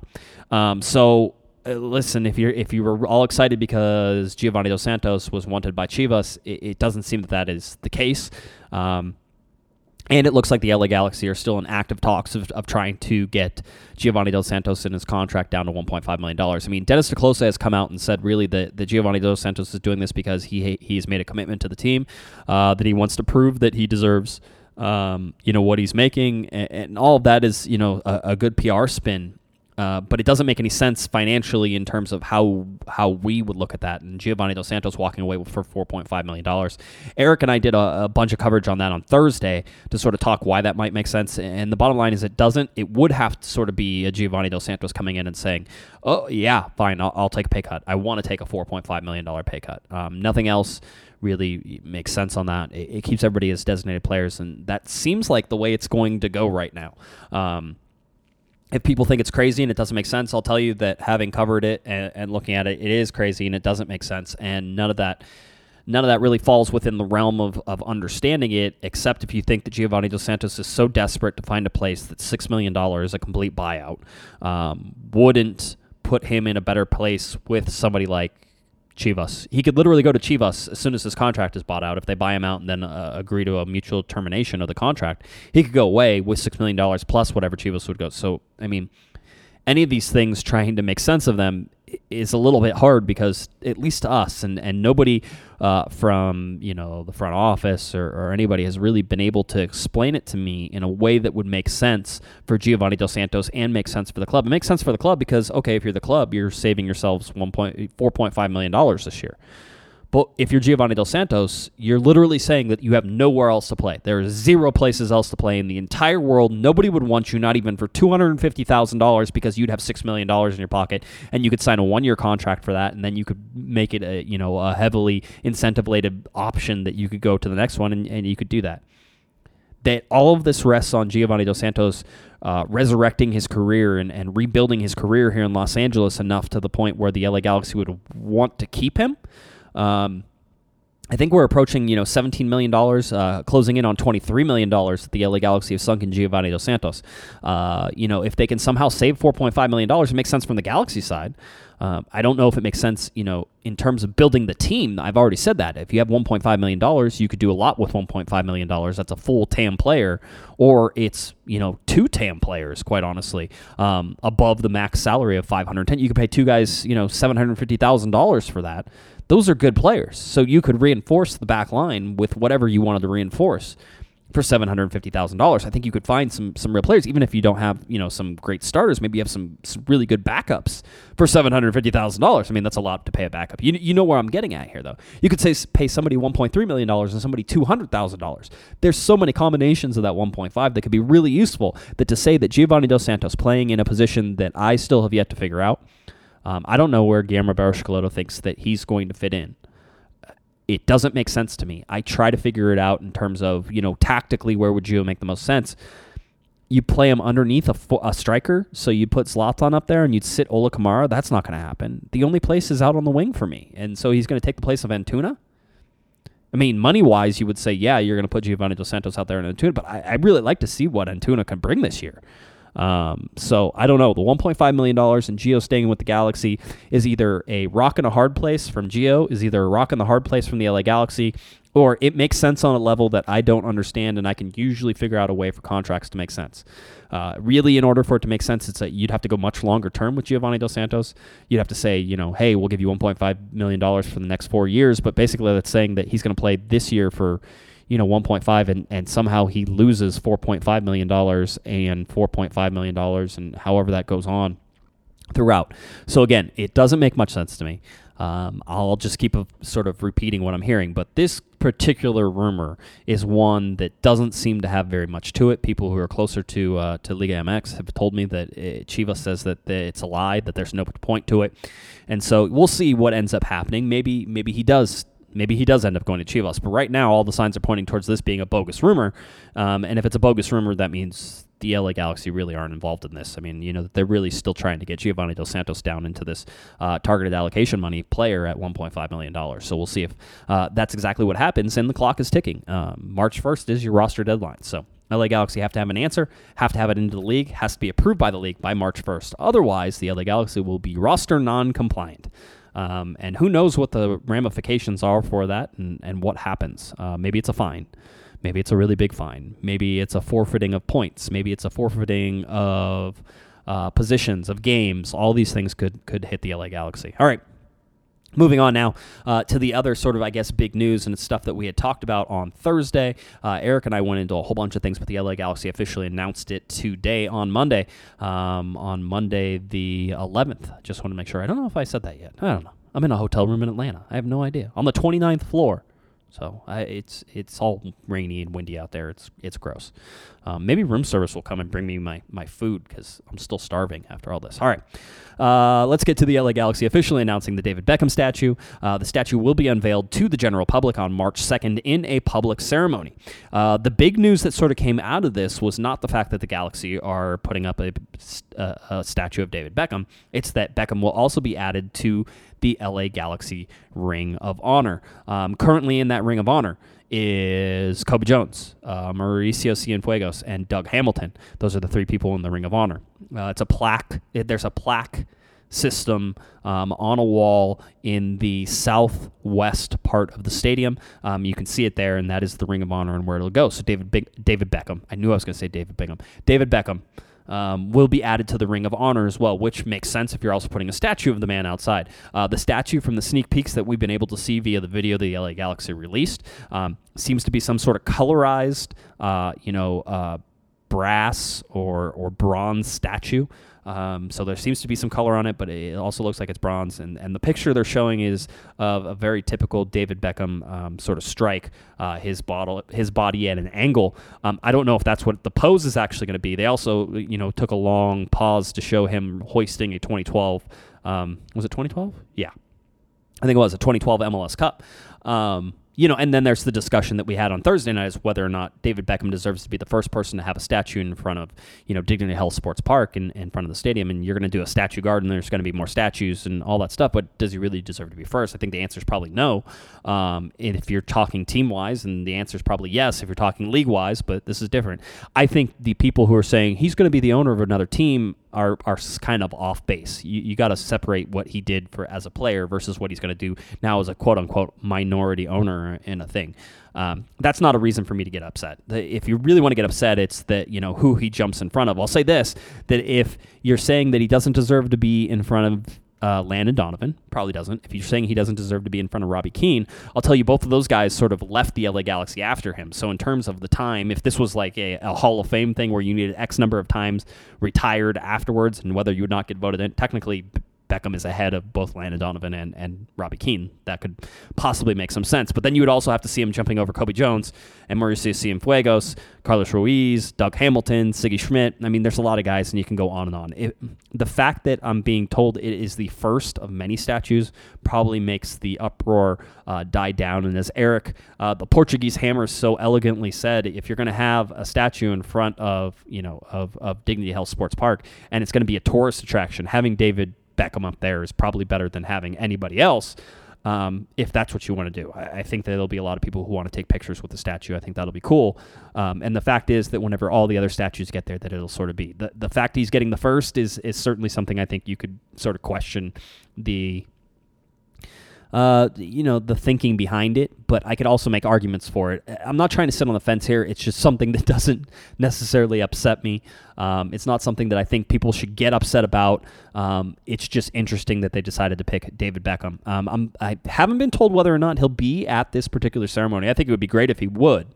Um, so listen, if you're if you were all excited because Giovanni Dos Santos was wanted by Chivas, it, it doesn't seem that that is the case. Um, and it looks like the LA Galaxy are still in active talks of, of trying to get Giovanni Dos Santos in his contract down to $1.5 million. I mean, Dennis te Kloese has come out and said really that, that Giovanni Dos Santos is doing this because he he's made a commitment to the team, uh, that he wants to prove that he deserves, um, you know, what he's making. And, and, all of that is, you know, a, a good PR spin Uh, but it doesn't make any sense financially in terms of how how we would look at that. And Giovanni Dos Santos walking away for four point five million dollars. Eric and I did a, a, bunch of coverage on that on Thursday to sort of talk why that might make sense. And the bottom line is it doesn't. It would have to sort of be a Giovanni Dos Santos coming in and saying, "Oh yeah, fine, I'll, I'll take a pay cut. I want to take a four point five million dollar pay cut. Um, nothing else." really makes sense on that. It, it, keeps everybody as designated players, and that seems like the way it's going to go right now. Um, if people think it's crazy and it doesn't make sense, I'll tell you that having covered it and, and, looking at it, it is crazy and it doesn't make sense. And none of that, none of that really falls within the realm of, of understanding it, except if you think that Giovanni Dos Santos is so desperate to find a place that six million dollars, a complete buyout, um, wouldn't put him in a better place with somebody like Chivas. He could literally go to Chivas as soon as his contract is bought out. If they buy him out and then uh, agree to a mutual termination of the contract, he could go away with six million dollars plus whatever Chivas would go. So, I mean, any of these things, trying to make sense of them, is a little bit hard because at least to us and, and nobody uh, from you know the front office or, or, anybody has really been able to explain it to me in a way that would make sense for Giovanni Dos Santos and make sense for the club. It makes sense for the club because okay, if you're the club, you're saving yourselves one point four point five million dollars this year. But if you're Giovanni Dos Santos, you're literally saying that you have nowhere else to play. There are zero places else to play in the entire world. Nobody would want you, not even for two hundred and fifty thousand dollars, because you'd have six million dollars in your pocket, and you could sign a one-year contract for that, and then you could make it a you know a heavily incentivized option that you could go to the next one, and, and you could do that. That all of this rests on Giovanni Dos Santos uh, resurrecting his career and, and rebuilding his career here in Los Angeles enough to the point where the LA Galaxy would want to keep him. Um, I think we're approaching, you know, $17 million, uh, closing in on $23 million that the LA Galaxy have sunk in Giovanni Dos Santos. Uh, you know, if they can somehow save $4.5 million, it makes sense from the Galaxy side. Um, I don't know if it makes sense, you know, in terms of building the team. I've already said that. If you have $1.5 million, you could do a lot with $1.5 million. That's a full TAM player, or it's, you know, two TAM players, quite honestly, um, above the max salary of 510 You could pay two guys, you know, $750,000 for that those are good players. So you could reinforce the back line with whatever you wanted to reinforce for seven hundred fifty thousand dollars. I think you could find some some real players, even if you don't have you know some great starters. Maybe you have some, some really good backups for seven hundred fifty thousand dollars. I mean, that's a lot to pay a backup. You you know where I'm getting at here, though. You could say pay somebody one point three million dollars and somebody two hundred thousand dollars. There's so many combinations of that one point five that could be really useful. That to say that Giovanni Dos Santos playing in a position that I still have yet to figure out um, I don't know where Guillermo Barros thinks that he's going to fit in. It doesn't make sense to me. I try to figure it out in terms of, you know, tactically where would Gio make the most sense. You play him underneath a, a striker, so you put Zlatan up there and you'd sit Ola Kamara. That's not going to happen. The only place is out on the wing for me. And so he's going to take the place of Antuna. I mean, money wise, you would say, yeah, you're going to put Giovanni Dos Santos out there in Antuna, but I, I really like to see what Antuna can bring this year. Um, so I don't know. The 1.5 million dollars in Gio staying with the Galaxy is either a rock and a hard place from Gio, is either a rock and the hard place from the LA Galaxy, or it makes sense on a level that I don't understand, and I can usually figure out a way for contracts to make sense. Uh, really, in order for it to make sense, it's a, you'd have to go much longer term with Giovanni Dos Santos. You'd have to say, you know, hey, we'll give you 1.5 million dollars for the next four years, but basically that's saying that he's going to play this year for you know 1.5 and, and somehow he loses 4.5 million dollars and 4.5 million dollars and however that goes on throughout so again it doesn't make much sense to me um, I'll just keep a, sort of repeating what I'm hearing, but this particular rumor is one that doesn't seem to have very much to it. People who are closer to uh, to Liga MX have told me that it, Chivas says that it's a lie, that there's no point to it, and so we'll see what ends up happening. Maybe maybe he does maybe he does end up going to Chivas. But right now, all the signs are pointing towards this being a bogus rumor. Um, and if it's a bogus rumor, that means the LA Galaxy really aren't involved in this. I mean, you know, they're really still trying to get Giovanni Dos Santos down into this uh, targeted allocation money player at $1.5 million. So we'll see if uh, that's exactly what happens. And the clock is ticking. Um, March 1st is your roster deadline. So LA Galaxy have to have an answer, have to have it into the league, has to be approved by the league by March 1st. Otherwise, the LA Galaxy will be roster non compliant. Um, and who knows what the ramifications are for that and, and what happens. Uh, maybe it's a fine. Maybe it's a really big fine. Maybe it's a forfeiting of points. Maybe it's a forfeiting of uh, positions, of games. All these things could, could hit the LA Galaxy. All right. Moving on now uh, to the other sort of, I guess, big news and stuff that we had talked about on Thursday. Uh, Eric and I went into a whole bunch of things, but the LA Galaxy officially announced it today on Monday, um, on Monday the 11th. Just want to make sure. I don't know if I said that yet. I don't know. I'm in a hotel room in Atlanta. I have no idea. On the 29th floor. So I, it's it's all rainy and windy out there. It's it's gross. Um, maybe room service will come and bring me my, my food because I'm still starving after all this. All right. Uh, let's get to the LA Galaxy officially announcing the David Beckham statue. Uh, the statue will be unveiled to the general public on March 2nd in a public ceremony. Uh, the big news that sort of came out of this was not the fact that the Galaxy are putting up a, a, a statue of David Beckham, it's that Beckham will also be added to the LA Galaxy Ring of Honor. Um, currently in that Ring of Honor is Cobi Jones, uh, Mauricio Cienfuegos, and Doug Hamilton. Those are the three people in the Ring of Honor. Uh, it's a plaque. It, there's a plaque system um, on a wall in the southwest part of the stadium. Um, you can see it there, and that is the Ring of Honor and where it'll go. So David Big, David Beckham. I knew I was going to say David Bingham. David Beckham um, will be added to the Ring of Honor as well, which makes sense if you're also putting a statue of the man outside. Uh, the statue from the sneak peeks that we've been able to see via the video the LA Galaxy released um, seems to be some sort of colorized, uh, you know, uh, brass or or bronze statue. Um, so there seems to be some color on it, but it also looks like it's bronze. And, and the picture they're showing is of a very typical David Beckham um, sort of strike. Uh, his bottle, his body at an angle. Um, I don't know if that's what the pose is actually going to be. They also, you know, took a long pause to show him hoisting a 2012. Um, was it 2012? Yeah, I think it was a 2012 MLS Cup. Um, you know, and then there's the discussion that we had on Thursday night is whether or not David Beckham deserves to be the first person to have a statue in front of, you know, Dignity Health Sports Park in, in front of the stadium. And you're going to do a statue garden. There's going to be more statues and all that stuff. But does he really deserve to be first? I think the answer is probably no. Um, and if you're talking team wise, and the answer is probably yes if you're talking league wise, but this is different. I think the people who are saying he's going to be the owner of another team are are kind of off base. You, you got to separate what he did for as a player versus what he's going to do now as a quote unquote minority owner in a thing. Um, that's not a reason for me to get upset. If you really want to get upset, it's that you know who he jumps in front of. I'll say this: that if you're saying that he doesn't deserve to be in front of uh, Landon Donovan. Probably doesn't. If you're saying he doesn't deserve to be in front of Robbie Keane, I'll tell you both of those guys sort of left the LA Galaxy after him. So in terms of the time, if this was like a, a Hall of Fame thing where you needed X number of times retired afterwards, and whether you would not get voted in, technically Beckham is ahead of both Landon Donovan and, and Robbie Keane. That could possibly make some sense. But then you would also have to see him jumping over Cobi Jones and Mauricio Cienfuegos, Carlos Ruiz, Doug Hamilton, Sigi Schmid. I mean, there's a lot of guys, and you can go on and on. It, the fact that I'm being told it is the first of many statues probably makes the uproar uh, die down. And as Eric, uh, the Portuguese hammer, so elegantly said, if you're going to have a statue in front of, you know, of, of Dignity Health Sports Park, and it's going to be a tourist attraction, having David Beckham up there is probably better than having anybody else. Um, if that's what you want to do. I, I, think that there'll be a lot of people who want to take pictures with the statue. I think that'll be cool. Um, and the fact is that whenever all the other statues get there, that it'll sort of be the the fact he's getting the first is is certainly something I think you could sort of question the uh, you know, the thinking behind it, but I could also make arguments for it. I'm not trying to sit on the fence here. It's just something that doesn't necessarily upset me. Um, it's not something that I think people should get upset about. Um, it's just interesting that they decided to pick David Beckham. Um, I'm, I haven't been told whether or not he'll be at this particular ceremony. I think it would be great if he would.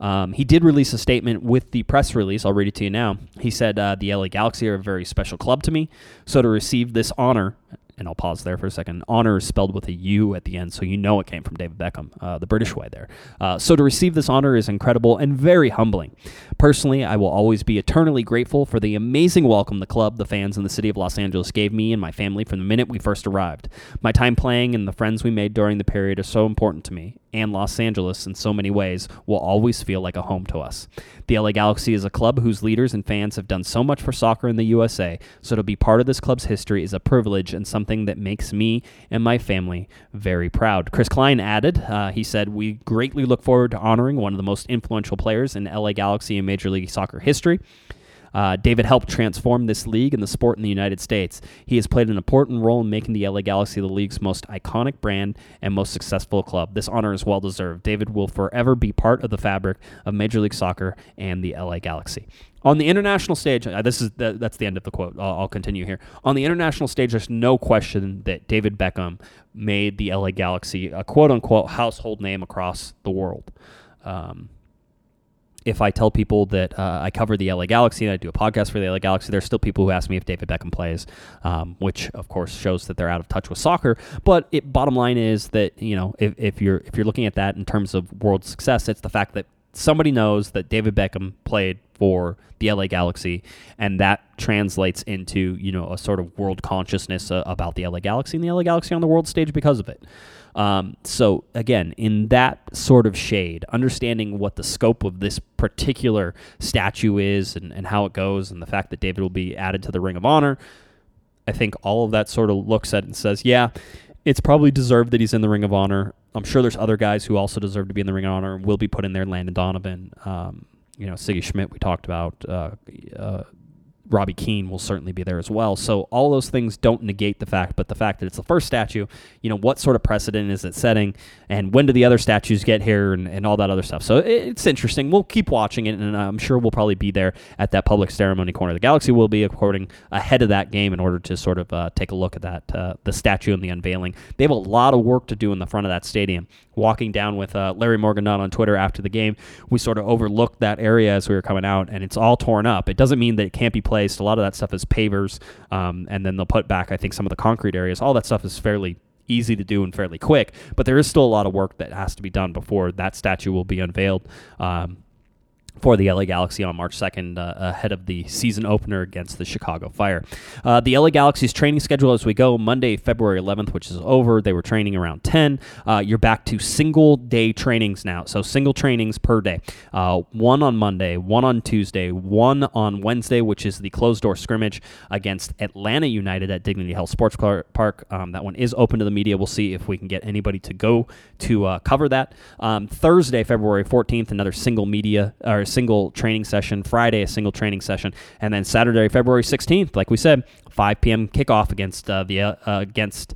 Um, he did release a statement with the press release. I'll read it to you now. He said, uh, The LA Galaxy are a very special club to me. So to receive this honor and I'll pause there for a second. Honor is spelled with a U at the end, so you know it came from David Beckham, uh, the British way there. Uh, so to receive this honor is incredible and very humbling. Personally, I will always be eternally grateful for the amazing welcome the club, the fans, and the city of Los Angeles gave me and my family from the minute we first arrived. My time playing and the friends we made during the period are so important to me, and Los Angeles in so many ways will always feel like a home to us. The LA Galaxy is a club whose leaders and fans have done so much for soccer in the USA, so to be part of this club's history is a privilege and something that makes me and my family very proud. Chris Klein added, uh, he said, We greatly look forward to honoring one of the most influential players in LA Galaxy and Major League Soccer history. Uh, David helped transform this league and the sport in the United States. He has played an important role in making the LA Galaxy the league's most iconic brand and most successful club. This honor is well deserved. David will forever be part of the fabric of Major League Soccer and the LA Galaxy. On the international stage, uh, this is the, that's the end of the quote. I'll, I'll, continue here. On the international stage, there's no question that David Beckham made the LA Galaxy a quote unquote household name across the world. Um, if I tell people that uh, I cover the LA Galaxy and I do a podcast for the LA Galaxy, there's still people who ask me if David Beckham plays, um, which of course shows that they're out of touch with soccer. But it, bottom line is that you know if, if you're if you're looking at that in terms of world success, it's the fact that somebody knows that David Beckham played for the LA Galaxy, and that translates into you know a sort of world consciousness uh, about the LA Galaxy and the LA Galaxy on the world stage because of it. Um, so again, in that sort of shade, understanding what the scope of this particular statue is and, and how it goes, and the fact that David will be added to the Ring of Honor, I think all of that sort of looks at it and says, yeah, it's probably deserved that he's in the Ring of Honor. I'm sure there's other guys who also deserve to be in the Ring of Honor and will be put in there. Landon Donovan, um, you know, Sigi Schmid, we talked about. Uh, uh, Robbie Keane will certainly be there as well. So all those things don't negate the fact, but the fact that it's the first statue, you know, what sort of precedent is it setting, and when do the other statues get here, and, and all that other stuff. So it's interesting. We'll keep watching it, and I'm sure we'll probably be there at that public ceremony corner. Of the Galaxy will be according ahead of that game in order to sort of uh, take a look at that uh, the statue and the unveiling. They have a lot of work to do in the front of that stadium. Walking down with uh, Larry Morgan on Twitter after the game, we sort of overlooked that area as we were coming out, and it's all torn up. It doesn't mean that it can't be placed. A lot of that stuff is pavers, um, and then they'll put back, I think, some of the concrete areas. All that stuff is fairly easy to do and fairly quick, but there is still a lot of work that has to be done before that statue will be unveiled. Um, for the LA Galaxy on March 2nd, uh, ahead of the season opener against the Chicago Fire. Uh, the LA Galaxy's training schedule as we go Monday, February 11th, which is over. They were training around 10. Uh, you're back to single day trainings now. So single trainings per day. Uh, one on Monday, one on Tuesday, one on Wednesday, which is the closed door scrimmage against Atlanta United at Dignity Health Sports Park. Um, that one is open to the media. We'll see if we can get anybody to go to uh, cover that. Um, Thursday, February 14th, another single media or a single training session. Friday, a single training session, and then Saturday, February 16th, like we said, 5 p.m. kickoff against uh, the uh, against.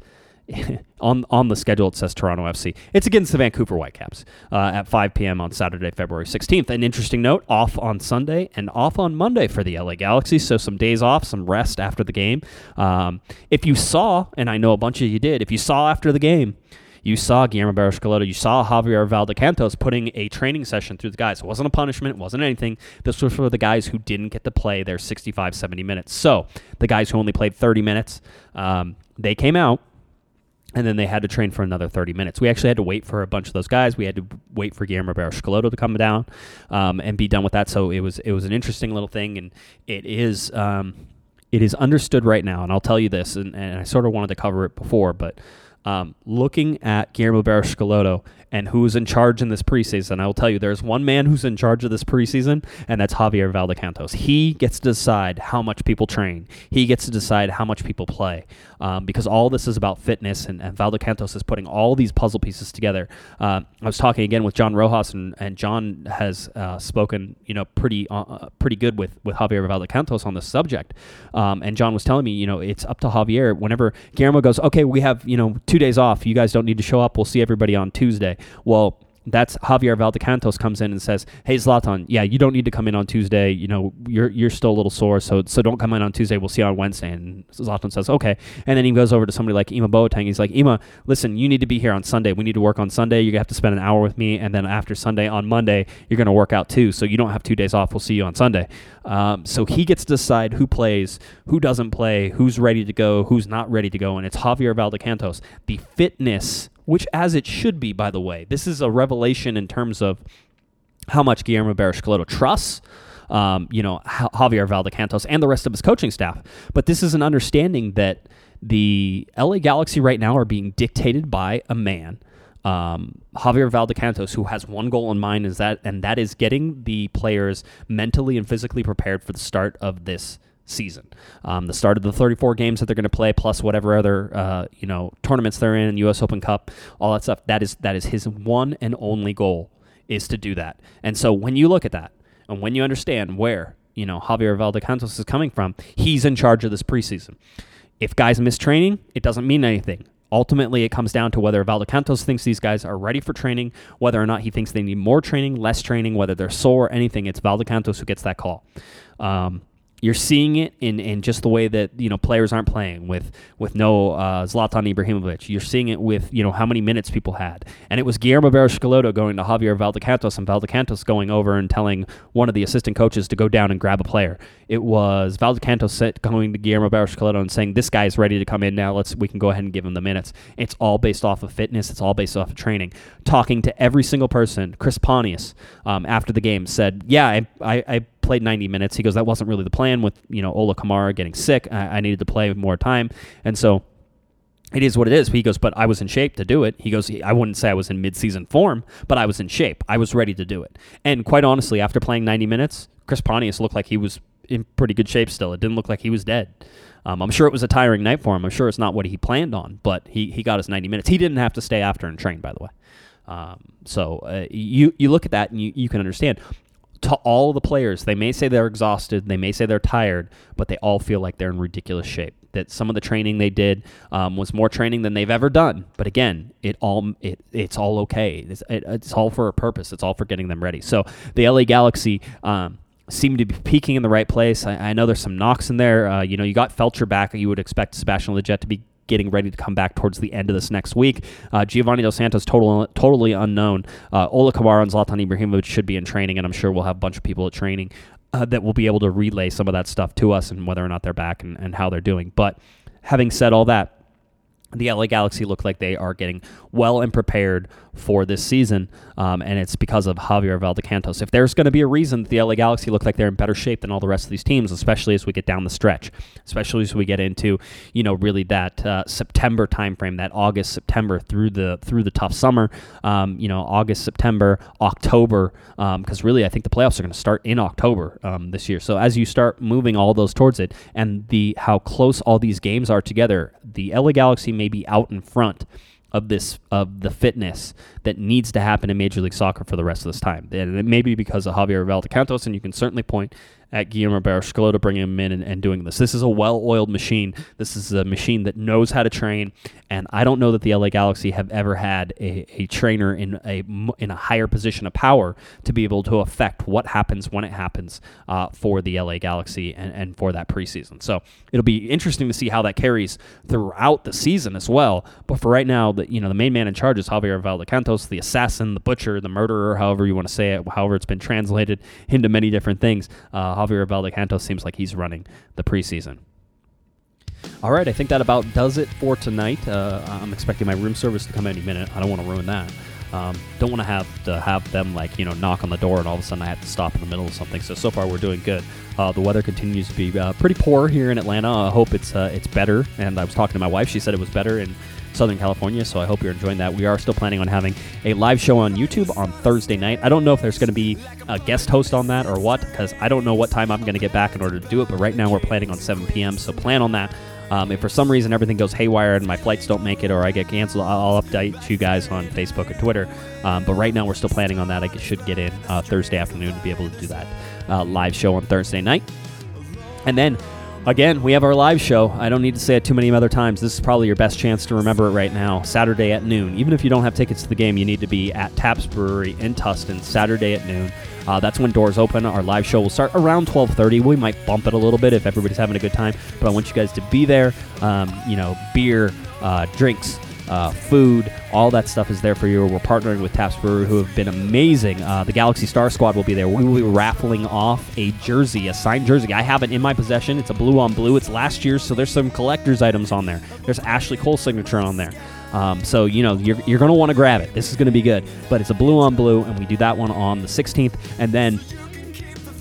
on on the schedule, it says Toronto FC. It's against the Vancouver Whitecaps uh, at 5 p.m. on Saturday, February 16th. An interesting note: off on Sunday and off on Monday for the LA Galaxy. So some days off, some rest after the game. Um, if you saw, and I know a bunch of you did, if you saw after the game, you saw Guillermo Barros you saw Javier Valdecantos putting a training session through the guys. It wasn't a punishment, it wasn't anything. This was for the guys who didn't get to play their 65, 70 minutes. So the guys who only played 30 minutes, um, they came out and then they had to train for another 30 minutes. We actually had to wait for a bunch of those guys. We had to wait for Guillermo Barros to come down um, and be done with that. So it was it was an interesting little thing, and it is um, it is understood right now. And I'll tell you this, and, and I sort of wanted to cover it before, but um, looking at Guillermo Barros and who's in charge in this preseason. I will tell you, there's one man who's in charge of this preseason, and that's Javier Valdecantos. He gets to decide how much people train. He gets to decide how much people play, um, because all this is about fitness, and, and Valdecantos is putting all these puzzle pieces together. Uh, I was talking again with John Rojas, and, and John has uh, spoken, you know, pretty uh, uh pretty good with with Javier Valdecantos on this subject. Um, and John was telling me, you know, it's up to Javier. Whenever Guillermo goes, okay, we have you know two days off. You guys don't need to show up. We'll see everybody on Tuesday. Well, that's Javier Valdecantos comes in and says, "Hey Zlatan, yeah, you don't need to come in on Tuesday. You know, you're you're still a little sore, so so don't come in on Tuesday. We'll see you on Wednesday." And Zlatan says, "Okay." And then he goes over to somebody like Ema Boateng. He's like, "Ema, listen, you need to be here on Sunday. We need to work on Sunday. You're gonna have to spend an hour with me, and then after Sunday on Monday, you're to work out too. So you don't have two days off. We'll see you on Sunday." Um, so he gets to decide who plays, who doesn't play, who's ready to go, who's not ready to go, and it's Javier Valdecantos. The fitness which as it should be, by the way. This is a revelation in terms of how much Guillermo Barros trusts. Um, you know, Javier Valdecantos and the rest of his coaching staff. But this is an understanding that the LA Galaxy right now are being dictated by a man, um, Javier Valdecantos, who has one goal in mind, is that, and that is getting the players mentally and physically prepared for the start of this season. Um, the start of the 34 games that they're going to play, plus whatever other uh, you know tournaments they're in, U.S. Open Cup, all that stuff. That is that is his one and only goal is to do that. And so when you look at that, and when you understand where you know Javier Valdecantos is coming from. He's in charge of this preseason. If guys miss training, it doesn't mean anything. Ultimately, it comes down to whether Valdecantos thinks these guys are ready for training, whether or not he thinks they need more training, less training, whether they're sore, anything. It's Valdecantos who gets that call. Um, you're seeing it in, in just the way that you know players aren't playing with with no uh, Zlatan Ibrahimovic. You're seeing it with you know how many minutes people had, and it was Guillermo Barros going to Javier Valdecantos and Valdecantos going over and telling one of the assistant coaches to go down and grab a player. It was Valdecantos going to Guillermo Barros and saying this guy's ready to come in now. Let's we can go ahead and give him the minutes. It's all based off of fitness. It's all based off of training. Talking to every single person, Chris Pontius um, after the game said, "Yeah, I, I, I played 90 minutes. He goes, that wasn't really the plan with, you know, Ola Kamara getting sick. I, I needed to play more time. And so it is what it is. He goes, but I was in shape to do it. He goes, I wouldn't say I was in midseason form, but I was in shape. I was ready to do it. And quite honestly, after playing 90 minutes, Chris Pontius looked like he was in pretty good shape still. It didn't look like he was dead. Um, I'm sure it was a tiring night for him. I'm sure it's not what he planned on, but he, he got his 90 minutes. He didn't have to stay after and train, by the way. Um, so uh, you you look at that and you, you can understand to all the players. They may say they're exhausted, they may say they're tired, but they all feel like they're in ridiculous shape. That some of the training they did um, was more training than they've ever done. But again, it all it it's all okay. It's, it, it's all for a purpose. It's all for getting them ready. So the LA Galaxy. Um, seem to be peaking in the right place. I, I know there's some knocks in there. Uh, you know, you got Feltscher back. You would expect Sebastian Lletget to be getting ready to come back towards the end of this next week. Uh, Giovanni Dos Santos, total, totally unknown. Uh, Ola Kamara and Zlatan Ibrahimovic should be in training, and I'm sure we'll have a bunch of people at training uh, that will be able to relay some of that stuff to us and whether or not they're back and, and how they're doing. But having said all that, the LA Galaxy look like they are getting well and prepared for this season, um, and it's because of Javier Valdecantos. If there's going to be a reason that the LA Galaxy look like they're in better shape than all the rest of these teams, especially as we get down the stretch, especially as we get into you know really that uh, September timeframe, that August September through the through the tough summer, um, you know August September October, because um, really I think the playoffs are going to start in October um, this year. So as you start moving all those towards it, and the how close all these games are together, the LA Galaxy may be out in front of this of the fitness that needs to happen in Major League Soccer for the rest of this time. And it may be because of Javier Valdecantos, and you can certainly point at Guillermo to bring him in and, and, doing this. This is a well-oiled machine. This is a machine that knows how to train, and I don't know that the LA Galaxy have ever had a, a trainer in a in a higher position of power to be able to affect what happens when it happens uh, for the LA Galaxy and, and for that preseason. So it'll be interesting to see how that carries throughout the season as well. But for right now, the you know the main man in charge is Javier Valdecantos, the assassin, the butcher, the murderer, however you want to say it, however it's been translated into many different things. Uh, Javier Valdecantos seems like he's running the preseason. All right, I think that about does it for tonight. Uh, I'm expecting my room service to come any minute. I don't want to ruin that. Um, don't want to have to have them like you know knock on the door and all of a sudden I have to stop in the middle of something. So so far we're doing good. Uh, the weather continues to be uh, pretty poor here in Atlanta. I hope it's uh, it's better. And I was talking to my wife; she said it was better in Southern California. So I hope you're enjoying that. We are still planning on having a live show on YouTube on Thursday night. I don't know if there's going to be a guest host on that or what, because I don't know what time I'm going to get back in order to do it. But right now we're planning on 7 p.m. So plan on that. Um, if for some reason everything goes haywire and my flights don't make it or I get canceled, I'll, update you guys on Facebook or Twitter. Um, but right now we're still planning on that. I should get in uh, Thursday afternoon to be able to do that uh, live show on Thursday night. And then Again, we have our live show. I don't need to say it too many other times. This is probably your best chance to remember it right now. Saturday at noon. Even if you don't have tickets to the game, you need to be at Taps Brewery in Tustin Saturday at noon. Uh, that's when doors open. Our live show will start around 12:30. We might bump it a little bit if everybody's having a good time, but I want you guys to be there. Um, you know, beer, uh, drinks, uh, food, all that stuff is there for you. We're partnering with Taps Brewery, who have been amazing. Uh, the Galaxy Star Squad will be there. We will be raffling off a jersey, a signed jersey. I have it in my possession. It's a blue on blue. It's last year's, so there's some collector's items on there. There's Ashley Cole's signature on there. Um, so you know you're, you're going to want to grab it. This is going to be good. But it's a blue on blue, and we do that one on the 16th, and then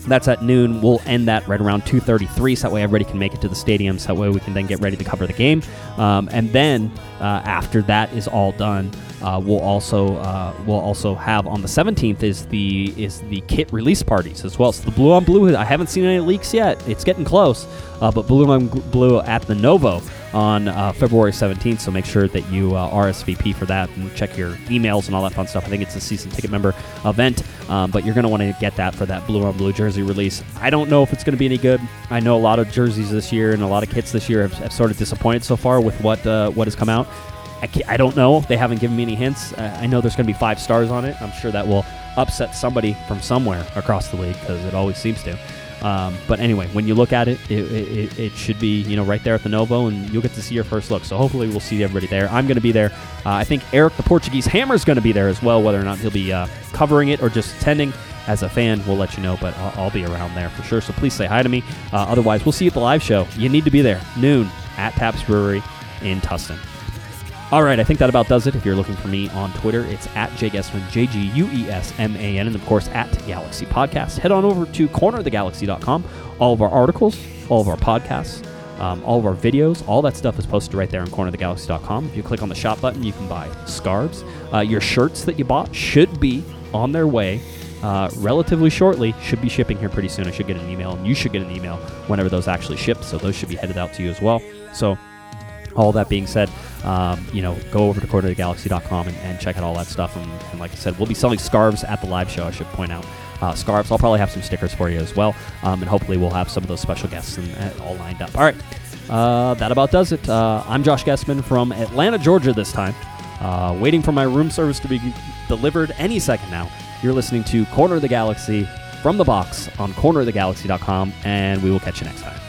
that's at noon. We'll end that right around 2:33, so that way everybody can make it to the stadium. So that way we can then get ready to cover the game. Um, and then uh, after that is all done, uh, we'll also uh, we'll also have on the 17th is the is the kit release parties as well. So the blue on blue, I haven't seen any leaks yet. It's getting close, uh, but blue on blue at the Novo on uh, February 17th. So make sure that you uh, RSVP for that and check your emails and all that fun stuff. I think it's a season ticket member event, um, but you're going to want to get that for that blue on blue jersey release. I don't know if it's going to be any good. I know a lot of jerseys this year and a lot of kits this year have, have sort of disappointed so far with what uh, what has come out. I, I, don't know. They haven't given me any hints. I know there's going to be five stars on it. I'm sure that will upset somebody from somewhere across the league because it always seems to. Um, but anyway, when you look at it it, it, it, should be you know right there at the Novo, and you'll get to see your first look. So hopefully we'll see everybody there. I'm going to be there. Uh, I think Eric, the Portuguese Hammer, is going to be there as well. Whether or not he'll be uh, covering it or just attending as a fan, we'll let you know. But I'll, I'll be around there for sure. So please say hi to me. Uh, otherwise, we'll see you at the live show. You need to be there noon at Taps Brewery in Tustin. All right, I think that about does it. If you're looking for me on Twitter, it's at Jay Guesman, J G U E S M A N, and of course at Galaxy Podcast. Head on over to cornerofthegalaxy.com. All of our articles, all of our podcasts, um, all of our videos, all that stuff is posted right there on cornerofthegalaxy.com. If you click on the shop button, you can buy scarves. Uh, your shirts that you bought should be on their way uh, relatively shortly. Should be shipping here pretty soon. I should get an email, and you should get an email whenever those actually ship. So those should be headed out to you as well. So all that being said, um, you know, go over to cornerofthegalaxy.com and, and check out all that stuff. And, and, like I said, we'll be selling scarves at the live show, I should point out. Uh, scarves. I'll probably have some stickers for you as well. Um, and hopefully we'll have some of those special guests and, and all lined up. All right. Uh, that about does it. Uh, I'm Josh Guesman from Atlanta, Georgia this time. Uh, waiting for my room service to be delivered any second now. You're listening to Corner of the Galaxy from the box on cornerofthegalaxy.com, and we will catch you next time.